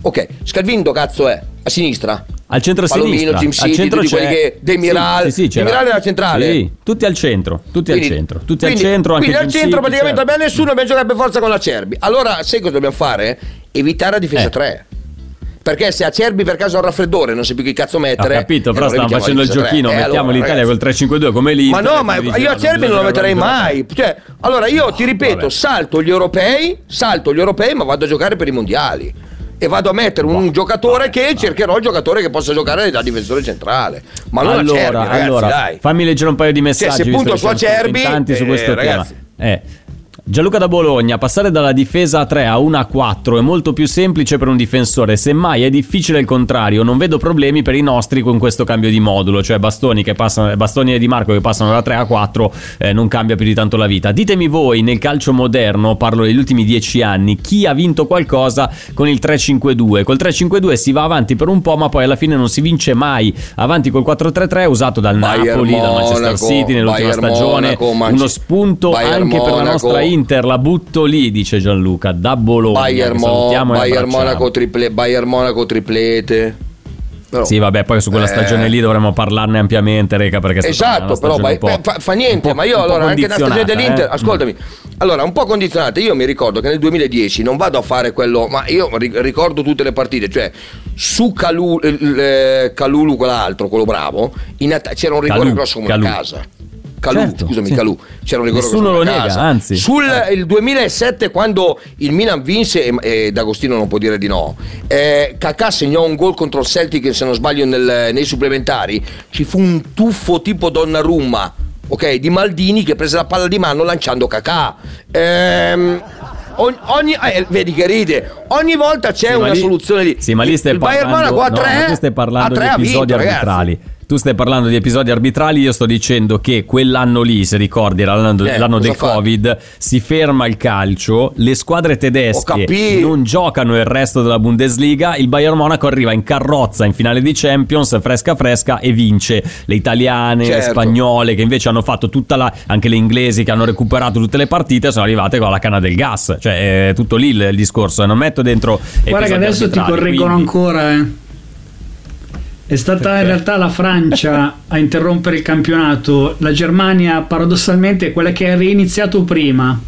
Ok, Scalvini do cazzo è? A sinistra? Al centro Palomino, sinistra, Jim al City, centro tutti quelli che- Demiral, Sì, sì, sì, c'era- Demiral era centrale? Sì, tutti al centro, tutti Quindi- al centro, tutti quindi- al centro anche Quindi al centro City, praticamente certo. abbiamo nessuno, dobbiamo giocare per forza con la Cerbi. Allora, sai cosa dobbiamo fare? Evitare la difesa Eh. 3. Perché se a Cerbi per caso ha un raffreddore non sai più che cazzo Ho mettere. capito, eh, però stavamo mettiamo facendo il giochino, 3. Eh, mettiamo allora, l'Italia ragazzi. col 3-5-2 come l'Inter. Ma no, ma dici, io a no, Cerbi non lo metterei mai. Cioè, allora io ti ripeto, Vabbè. salto gli europei, salto gli europei, ma vado a giocare per i mondiali. E vado a mettere un Boh, giocatore vabbè, che vabbè. cercherò il giocatore che possa giocare da difensore centrale. Ma non allora, Cerbi, ragazzi, allora, dai. fammi leggere un paio di messaggi. Cioè, se punto su Acerbi, tanti su eh, questo ragazzi. tema. Eh. Gianluca da Bologna, passare dalla difesa a 3 a 1 a 4 è molto più semplice per un difensore, semmai è difficile il contrario, non vedo problemi per i nostri con questo cambio di modulo, cioè Bastoni, che passano, Bastoni e Di Marco che passano da 3 a 4 eh, non cambia più di tanto la vita. Ditemi voi nel calcio moderno, parlo degli ultimi 10 anni, chi ha vinto qualcosa con il 3-5-2? Col 3-5-2 si va avanti per un po' ma poi alla fine non si vince mai, avanti col 4-3-3 usato dal Bayern Napoli, dal Manchester Monaco, City nell'ultima Bayern stagione, Monaco, uno spunto Bayern anche per la Monaco. nostra Inter, la butto lì, dice Gianluca, da Bologna. Bayern, Mo- Bayern. Monaco, triple- Bayern Monaco triplete. Però- Sì, vabbè, poi su quella Eh. stagione lì dovremmo parlarne ampiamente, Reca, perché è Esatto, però po'- fa, fa niente, ma io allora anche nella stagione dell'Inter, eh. ascoltami, allora un po' condizionata, io mi ricordo che nel 2010 non vado a fare quello, ma io ri- ricordo tutte le partite, cioè su Calu, il- eh, Calulu, quell'altro, quello bravo, in atta- c'era un rigore Calù, grosso come Calù. casa. Calù, Certo, scusami, sì. Calù, c'era un rigore Nessuno lo nega, casa. anzi. Sul Eh. il 2007 quando il Milan vinse e, e D'Agostino non può dire di no eh, Kakà segnò un gol contro il Celtic se non sbaglio nel- nei supplementari ci fu un tuffo tipo Donnarumma ok di Maldini che prese la palla di mano lanciando Kakà Ehm, ogni, ogni- eh, vedi che ride ogni volta c'è Sì, una lì- soluzione di Sì, ma lì stai il Bayern parlando, Monaco a no, 3 ma tu stai parlando a tre di ha vinto, episodi ragazzi. Tu stai parlando di episodi arbitrali, io sto dicendo che quell'anno lì, se ricordi, era l'anno, Eh, l'anno del fa? Covid, si ferma il calcio, le squadre tedesche non giocano il resto della Bundesliga, il Bayern Monaco arriva in carrozza in finale di Champions, fresca fresca e vince. Le italiane, le Certo. spagnole che invece hanno fatto tutta la anche le inglesi che hanno recuperato tutte le partite sono arrivate con la canna del gas, cioè è tutto lì il, discorso, non metto dentro Guarda che adesso ti correggono quindi- ancora, eh. È stata in realtà la Francia a interrompere il campionato, la Germania paradossalmente è quella che ha reiniziato prima.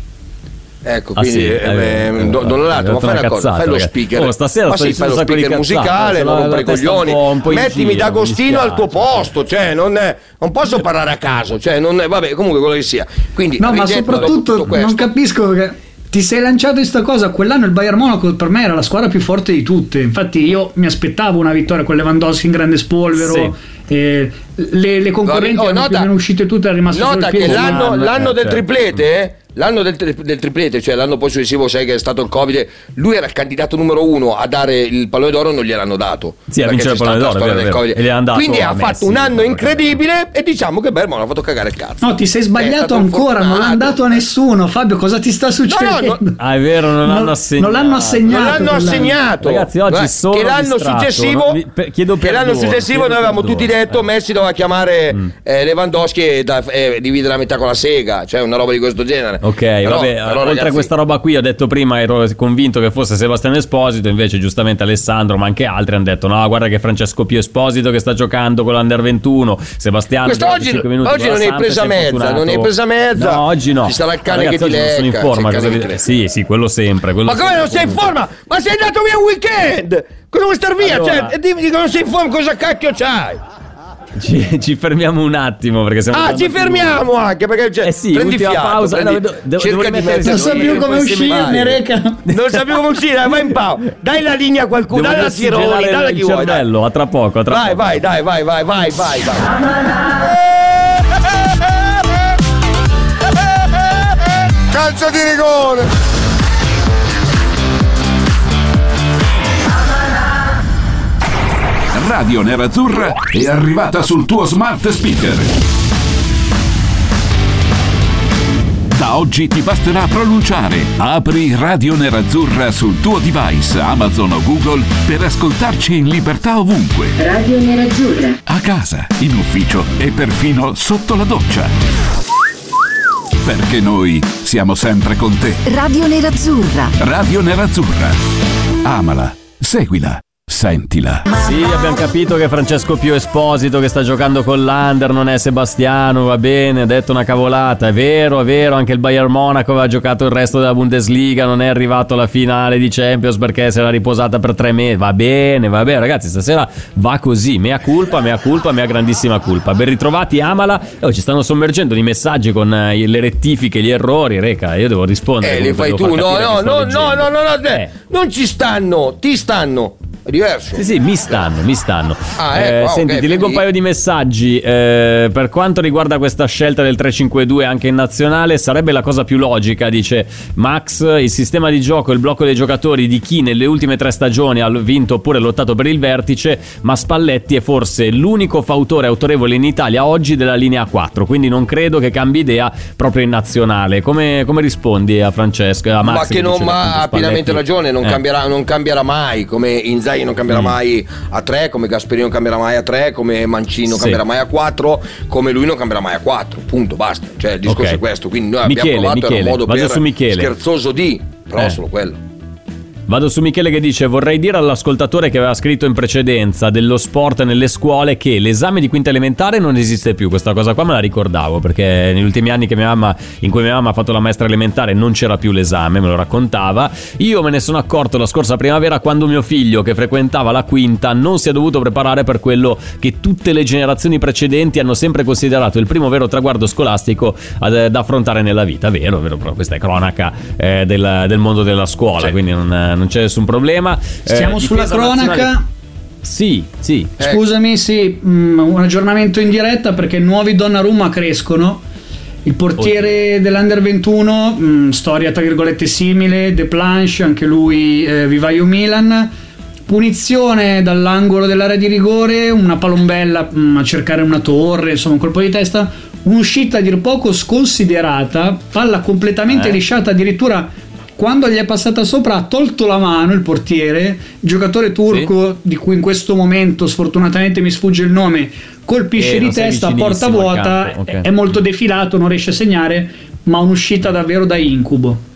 Ecco, Ah, quindi sì, eh, eh, eh, eh, Don Donato, hai ma fai una una cosa, cazzata, fai lo speaker. Oh, stasera ma sì, fai lo speaker musicale, non rompere i testa un coglioni. po'- un po' Mettimi giro, D'Agostino al tuo posto, cioè non, è- non posso parlare a caso, cioè non è- vabbè, comunque quello che sia. Quindi No, ma soprattutto non capisco che ti sei lanciato in sta cosa. Quell'anno il Bayern Monaco per me era la squadra più forte di tutte. Infatti, io mi aspettavo una vittoria con Lewandowski in grande spolvero. Sì. e le, le concorrenti Oh, erano nota- più o meno uscite tutte. È rimasto solo Nota che l'anno, l'anno eh, del certo. triplete, eh, l'anno del, del triplete, cioè l'anno poi successivo, sai che è stato il Covid, lui era il candidato numero uno a dare il pallone d'oro, non gliel'hanno dato. Sì, a Perché vincere c'è il pallone d'oro, vero, vero. Covid. E Quindi ha Messi, fatto un anno incredibile e diciamo che Bermano ha fatto cagare il cazzo. No, ti sei È sbagliato ancora. Non l'hanno dato a nessuno. Fabio, cosa ti sta succedendo? no. Ah, è vero, non l'hanno assegnato. Non l'hanno assegnato. Non l'hanno assegnato. Ragazzi, oggi Guarda, sono che l'anno distratto, successivo, vi- per- chiedo che l'anno perdono, successivo chiedo noi avevamo perdono. tutti detto Eh. Mm. Messi doveva chiamare eh, Lewandowski e, da- e dividere la metà con la sega, cioè una roba di questo genere. Ok, Però- vabbè, però, oltre a ragazzi, questa roba qui ho detto prima ero convinto che fosse Sebastiano Esposito, invece giustamente Alessandro, ma anche altri hanno detto no, guarda che Francesco Pio Esposito che sta giocando con l'Under 21, Sebastiano Questo gioca oggi- 5 minuti oggi non hai Samp, presa mezza, non hai presa mezza. No, oggi no. Ci sarà il cane Ragazzi, che ti non sono in lecca, forma, il cosa vi- lecca. Sì, sì, quello sempre, quello Ma come sempre, non sei in forma? Ma sei andato via un weekend! Cosa vuoi star via? Allora- Cioè, dimmi che non sei in forma, cosa cacchio c'hai? Ci, ci fermiamo un attimo perché siamo Ah, ci fermiamo anche perché cioè, Eh sì, prendi fiato, pausa, prendi- no, devo- devo- cerca devo di mettere- Non so più come uscirne, Reca. Non sa più come uscire, vai in pau. Dai la linea a qualcuno, Devo dai la ossigenare dai la chi vuoi. dai. cervello, a tra poco, a tra Vai, poco. vai, dai, vai, vai, vai, vai, vai. Calcio di rigore. Radio Nerazzurra è arrivata sul tuo smart speaker. Da oggi ti basterà pronunciare Apri Radio Nerazzurra sul tuo device Amazon o Google per ascoltarci in libertà ovunque. Radio Nerazzurra. A casa, in ufficio e perfino sotto la doccia. Perché noi siamo sempre con te. Radio Nerazzurra. Radio Nerazzurra. Amala, seguila, sentila. Sì, abbiamo capito che Francesco Pio Esposito che sta giocando con l'Under non è Sebastiano, va bene, ha detto una cavolata, è vero, è vero, anche il Bayern Monaco aveva giocato il resto della Bundesliga, non è arrivato alla finale di Champions perché si era riposata per tre mesi, va bene, va bene, ragazzi, stasera va così, mea culpa, mea culpa, mea grandissima culpa. Ben ritrovati, amala, oh, ci stanno sommergendo di messaggi con eh, le rettifiche, gli errori, Reca, io devo rispondere. Eh, li comunque fai tu. No, no, no, no, no, no, no, Eh. non ci stanno, ti stanno. Diverso. Sì, sì, mi stanno, mi stanno. Ah, ecco, ah, senti, ok, ti leggo un quindi- paio di messaggi. Eh, per quanto riguarda questa scelta del 3-5-2 anche in nazionale, sarebbe la cosa più logica, dice Max. Il sistema di gioco, il blocco dei giocatori di chi nelle ultime tre stagioni ha vinto oppure lottato per il vertice, ma Spalletti è forse l'unico fautore autorevole in Italia oggi della linea 4, quindi non credo che cambi idea proprio in nazionale. Come, come rispondi a Francesco? A Max ma che non ma appunto ha pienamente ragione, non, Eh. cambierà, non cambierà mai, come Inzaghi non cambierà Mm. mai a 3, come Gasperini non cambierà mai a 3, come Mancino Sì. cambierà mai a 4, come lui non cambierà mai a 4, punto, basta. Cioè il discorso Ok. è questo, quindi noi Michele, abbiamo provato era Michele, un modo per scherzoso di, però Eh. solo quello. Vado su Michele che dice vorrei dire all'ascoltatore che aveva scritto in precedenza dello sport nelle scuole che l'esame di quinta elementare non esiste più. Questa cosa qua me la ricordavo perché negli ultimi anni che mia mamma, in cui mia mamma ha fatto la maestra elementare non c'era più l'esame, me lo raccontava. Io me ne sono accorto la scorsa primavera quando mio figlio che frequentava la quinta non si è dovuto preparare per quello che tutte le generazioni precedenti hanno sempre considerato il primo vero traguardo scolastico da affrontare nella vita. Vero, vero, però questa è cronaca eh, del, del mondo della scuola, quindi non, non c'è nessun problema. Eh, Stiamo sulla cronaca. nazionale- Sì, sì. Scusami, sì, mm, un aggiornamento in diretta perché nuovi Donnarumma crescono. Il portiere dell'Under 21, mm, storia tra virgolette simile, De Planche, anche lui eh, vivaio Milan. Punizione dall'angolo dell'area di rigore, una palombella mm, a cercare una torre, insomma un colpo di testa. Un'uscita a dir poco sconsiderata, palla completamente Eh. lisciata, addirittura quando gli è passata sopra ha tolto la mano il portiere, il giocatore turco di cui in questo momento sfortunatamente mi sfugge il nome, colpisce Eh, di testa a porta vuota, campo, ok. è molto defilato, non riesce a segnare, ma un'uscita davvero da incubo.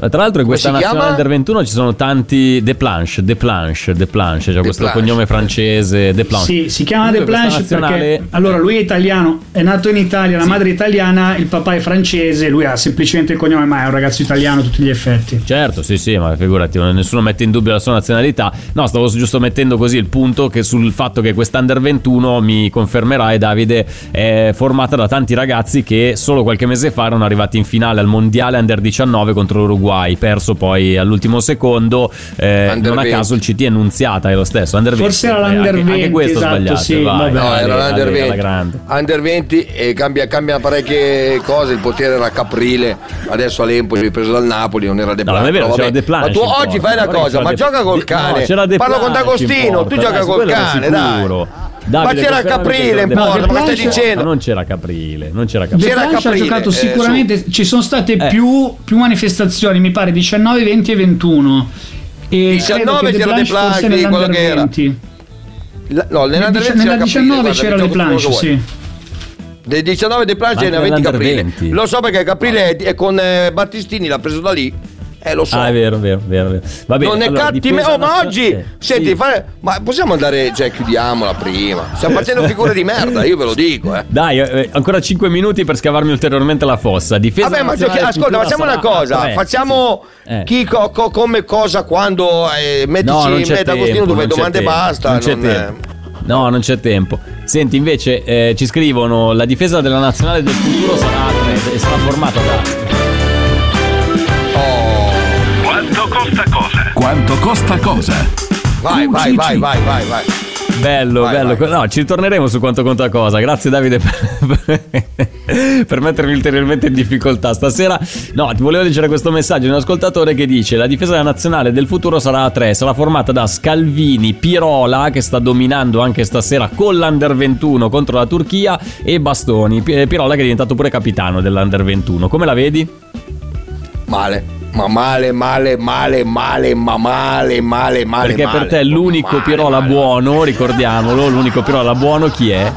Ma Tra l'altro in Come questa nazionale chiama? under 21 ci sono tanti De Planche, De Planche, De Planche, cioè questo Planche. cognome francese, De Planche. Sì, si chiama De Comunque questa Planche nazionale- perché allora lui è italiano, è nato in Italia, la madre è italiana, il papà è francese, lui ha semplicemente il cognome, ma è un ragazzo italiano a tutti gli effetti. Certo, sì, sì, ma figurati, nessuno mette in dubbio la sua nazionalità. No, stavo giusto mettendo così il punto che sul fatto che quest'Under 21 mi confermerai, Davide, è formata da tanti ragazzi che solo qualche mese fa erano arrivati in finale al mondiale Under 19 contro l'Uruguay, perso poi all'ultimo secondo. eh, non a 20. caso il CT è Annunziata, è lo stesso. Under Forse 20, era eh, l'Under anche, anche 20, questo esatto, sbagliato. sì, vai. No, era l'Under Ale, alla 20. grande. Under 20 e cambia, cambia parecchie cose. Il potere era Caprile, adesso all'Empoli, preso dal Napoli, non era De No, non è vero, c'era. De Planche Ma tu oggi porta, fai una cosa, ma gioca col cane. Parlo con D'Agostino, tu gioca col cane, dai. Sicuro. Ma Davide, c'era Caprile in porta, ma stai dicendo? Non c'era Caprile, non c'era Caprile. C'era Planche ha Caprile, giocato eh, sicuramente, ci sono state Eh. più, più manifestazioni, mi pare 19, 20 e 21. E 19 credo che De c'era De Planche quello che era. 20. La- No, nell'Under 20 Nella c'era Caprile, 19 guarda, c'era De Planche, sì. Del 19 De Planche Ma e ne ha anche 20 nell'Under Caprile. 20. Lo so perché Caprile è, è con eh, Battistini, l'ha preso da lì. Eh, lo so. Ah, è vero, vero, vero. vero. Va bene, non è allora, catti difesa oh, ma oggi eh, senti sì. fare- ma possiamo andare cioè chiudiamola prima stiamo facendo figure di merda io ve lo dico eh Dai, eh, ancora 5 minuti per scavarmi ulteriormente la fossa. Difesa Vabbè, ma giochi- ascolta, facciamo una sarà a cosa. tre. Facciamo Sì. Eh. chi, co- co- come, cosa, quando. Eh, mettici No, in mezzo Agostino dove domande tempo, basta. Non c'è non, eh. tempo. No, non c'è tempo. Senti, invece, eh, ci scrivono: la difesa della nazionale del futuro sarà sarà formata da. Quanto costa cosa? Vai, vai, vai, vai, vai, vai. Bello, Vai, bello. vai. No, ci ritorneremo su quanto conta cosa. Grazie Davide per, per mettermi ulteriormente in difficoltà stasera. No, ti volevo leggere questo messaggio di un ascoltatore che dice la difesa della nazionale del futuro sarà a tre, sarà formata da Scalvini, Pirola che sta dominando anche stasera con l'Under 21 contro la Turchia e Bastoni. Pi- Pirola che è diventato pure capitano dell'Under 21. Come la vedi? Male. Ma male, male, male, male, ma male, male, male. Perché male. per te l'unico Male, Pirola male. buono, ricordiamolo, l'unico Pirola buono chi è?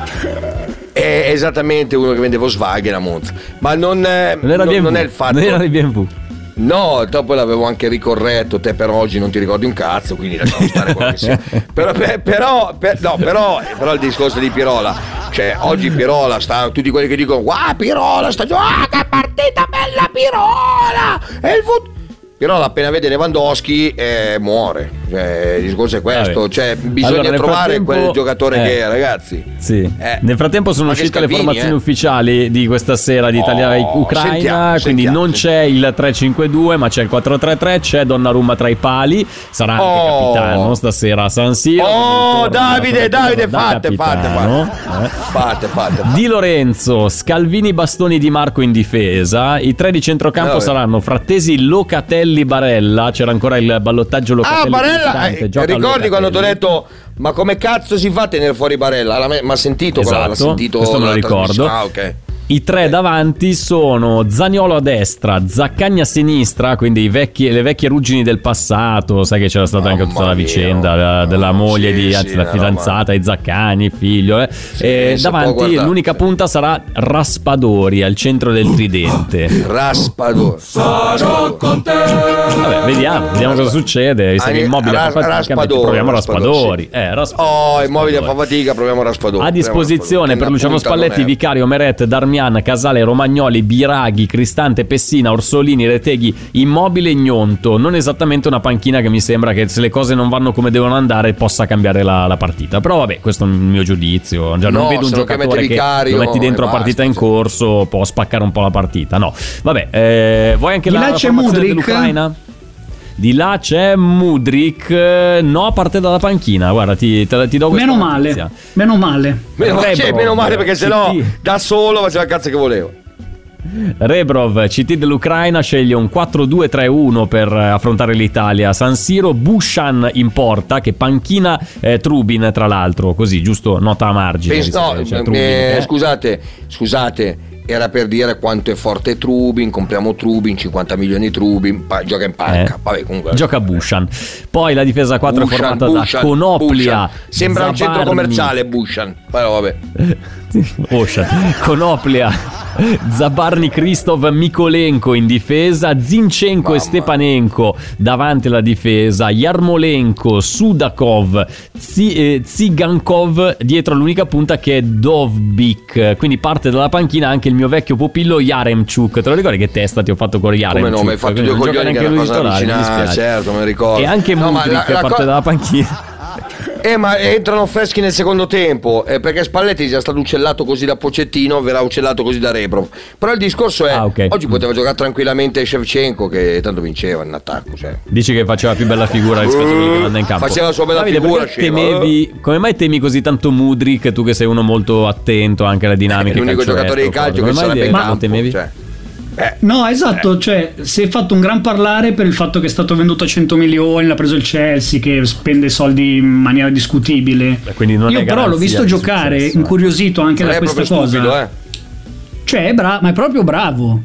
È esattamente uno che vende Volkswagen a Monza. Ma non, Non era non- non è il fatto. Non era di BMW. No, dopo l'avevo anche ricorretto, te per oggi non ti ricordi un cazzo, quindi lasciamo stare quello che sia. Però, per- però, per- no, però, però il discorso di Pirola, cioè oggi Pirola sta, tutti quelli che dicono, wow Pirola sta giocando, ah, che partita bella Pirola, è il fut-" Pirola appena vede Lewandowski eh, muore, cioè, il discorso è questo, cioè bisogna Allora, trovare quel giocatore eh. che è, ragazzi. Sì. Eh. Nel frattempo sono Anche uscite le Scalvini, formazioni eh. ufficiali di questa sera di Italia-Ucraina, Oh, sentiamo, quindi sentiamo, non c'è il 3-5-2 ma c'è il 4-3-3, c'è Donnarumma tra i pali, sarà anche Oh. capitano stasera a San Siro. Oh, Davide, da Davide, da fate, fate, capitano, fate. eh. Fate, fate, fate. Di Lorenzo, Scalvini, Bastoni Di Marco in difesa. I tre di centrocampo saranno Frattesi, Locatelli, Barella. C'era ancora il ballottaggio Locatelli. Ah, Barella, costante, eh, ricordi quando ti ho detto ma come cazzo si fa a tenere fuori Barella? Ma ha sentito, però, l'ha Esatto, sentito questo me lo ricordo. Ah, ok. I tre davanti sono Zagnolo a destra, Zaccagni a sinistra, quindi i vecchi- le vecchie ruggini del passato. Sai che c'era stata anche tutta la Mamma mia, vicenda la- della no, moglie sì, di sì, anzi, la una fidanzata, i Zaccagni, il figlio. eh. E si può davanti l'unica punta sarà Raspadori al centro del tridente. Raspador. Vabbè, vediamo, vediamo cosa succede. Visto che Anche- immobile Ras- fa fatica, Raspadori, proviamo Raspadori, Raspadori. sì. Eh, Raspadori. Oh, immobile fa fatica, proviamo Raspador. A disposizione per Luciano Spalletti, Vicario, Meret, Darmian, Casale, Romagnoli, Biraghi, Cristante, Pessina, Orsolini, Reteghi, Immobile e Gnonto. Non esattamente una panchina che mi sembra che se le cose non vanno come devono andare possa cambiare la, la partita. Però vabbè, questo è un mio giudizio. Già, non No, vedo un che giocatore metti che Vicario lo metti dentro e a partita basta, in corso, può spaccare un po' la partita. No, vabbè, eh, vuoi anche Di la, la formazione Mudryk? dell'Ucraina? Di là c'è Mudrik, eh, no a parte dalla panchina, guarda ti, te- ti do questa Meno male, meno male. Meno, Rebrov, cioè, meno male perché sennò CT. da solo faceva il cazzo che volevo. Rebrov, CT dell'Ucraina, sceglie un 4-2-3-1 per eh, affrontare l'Italia. San Siro, Bushan in porta, che panchina eh, Trubin, tra l'altro. Così, giusto, nota a margine. Penso- no, c'è eh, Trubin, eh. scusate, scusate, era per dire quanto è forte Trubin, compriamo Trubin, 50 milioni Trubin, pa- gioca in panca. Eh. Vabbè, comunque. Gioca Bushan. Poi la difesa 4 è Bushan, formata Bushan, da Conoplia. Bushan. Sembra un centro Zabarni- commerciale Bushan. Però vabbè. Ocean. Conoplia, Zabarni Kristov Mikolenko in difesa, Zinchenko e Mamma. Stepanenko davanti alla difesa, Yarmolenko, Sudakov, Zi- eh, dietro l'unica punta che è Dovbik. Quindi parte dalla panchina anche il mio vecchio pupillo Yaremchuk. Te lo ricordi che testa ti ho fatto con Yaremchuk? Come no, mi hai fatto due gioca coglioni che è una lui cosa titolare, certo, me lo ricordo. E anche No, Mudrik la- la parte co- dalla panchina. Eh, ma entrano freschi nel secondo tempo, eh, perché Spalletti già stato uccellato così da Pocettino, verrà uccellato così da Rebrov. Però il discorso è, Ah, ok. oggi poteva giocare tranquillamente Shevchenko che tanto vinceva in attacco. Cioè. Dici che faceva più bella figura rispetto a quelli che manda in campo. Faceva la sua bella Davide, figura, temevi, come mai temi così tanto Mudrik, tu che sei uno molto attento anche alle dinamiche È l'unico calcio giocatore di calcio come che mai sarebbe in campo. temevi? Cioè. Eh, No, esatto, cioè si è fatto un gran parlare per il fatto che è stato venduto a 100 milioni, l'ha preso il Chelsea che spende soldi in maniera discutibile. Non Io è però l'ho visto giocare, successo, eh. incuriosito anche da questa cosa. stupido, eh. Cioè, è bra- ma è proprio bravo.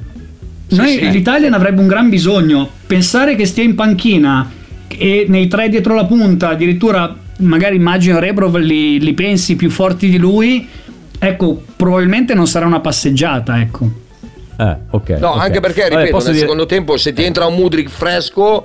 Noi, sì. L'Italia ne avrebbe un gran bisogno. Pensare che stia in panchina e nei tre dietro la punta, addirittura magari immagino Rebrov li, li pensi più forti di lui. Ecco, probabilmente non sarà una passeggiata, ecco. Eh, ok. No, ok. anche perché, Vabbè, ripeto, posso nel dire- secondo tempo se ti entra un Mudrik fresco,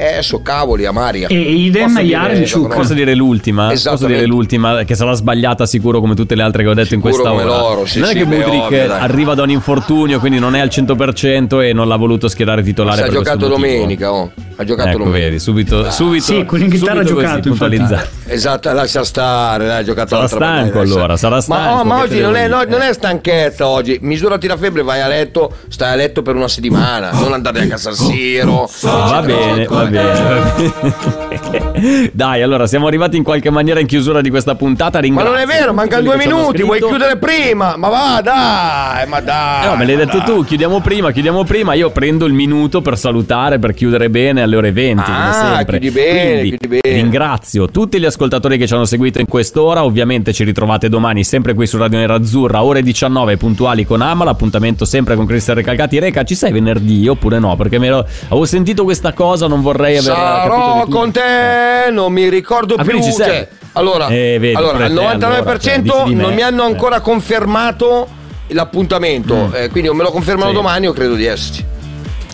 eh, so cavoli, Amaria. E idem Posso dire- Yaremchuk. Posso dire l'ultima? Posso dire l'ultima, che sarà sbagliata sicuro come tutte le altre che ho detto in Sicuro questa come ora. loro, sì, non è sì, che beh, Mudrik arriva da un infortunio, quindi non è al 100% e non l'ha voluto schierare titolare. Si ha giocato domenica, oh. ha giocato Ecco, domenica. vedi, subito, subito, Sì, con l'Inghilterra subito ha giocato. Esatto, lascia stare, dai, ha giocato Sarà l'altra stanco partita, allora, sarà Ma, stanco, oh, ma che oggi non è, no, non è stanchezza oggi. Misurati la febbre, vai a letto, stai a letto per una settimana, non andare a San Siro. Va bene, va bene, va bene. Dai, allora siamo arrivati in qualche maniera in chiusura di questa puntata. Ma Ringrazio non è vero, mancano due minuti, vuoi chiudere prima? Ma va, dai, ma dai. Eh, no, me l'hai ma detto dai. tu, chiudiamo prima, chiudiamo prima. Io prendo il minuto per salutare, per chiudere bene alle ore 20, come Ah, sempre. chiudi bene, Quindi, chiudi bene. ringrazio tutti gli ascoltatori che ci hanno seguito in quest'ora. Ovviamente ci ritrovate domani sempre qui su Radio Nerazzurra, ore 19 puntuali con Ama. L'appuntamento sempre con Cristian Recalcati. Reca, ci sei venerdì oppure no? Perché me lo- avevo sentito questa cosa, non vorrei aver capito Sarò con te, non mi ricordo Ah, più. cioè, allora, Eh, vedi, allora al te, 99% allora, cioè, non mi hanno Eh. ancora confermato l'appuntamento. Mm. eh, quindi o me lo confermano Sì. domani o credo di esserci.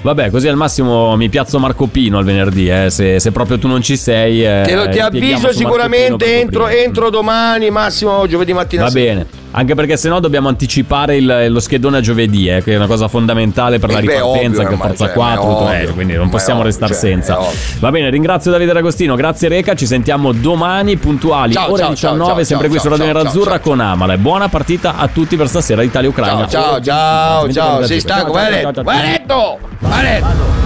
Vabbè, così al massimo mi piazzo Marco Pino al venerdì, eh, se, se proprio tu non ci sei. eh, Te lo ti avviso sicuramente entro, entro domani, massimo giovedì mattina. Va sera. bene, anche perché sennò dobbiamo anticipare il- lo schedone a giovedì, eh, che è una cosa fondamentale per la Eh beh, ripartenza, ovvio, che Forza cioè, 4, ma è tutto, eh, ovvio, quindi non possiamo ovvio, restare cioè, senza. ovvio. Va bene, ringrazio Davide D'Agostino, grazie Reca, ci sentiamo domani puntuali, Ciao, ore ciao, 19, ciao, sempre qui su Radio Nerazzurra con Amala. E buona partita a tutti per stasera Italia-Ucraina. Ciao, ciao, ciao, ciao, sei stanco, vai a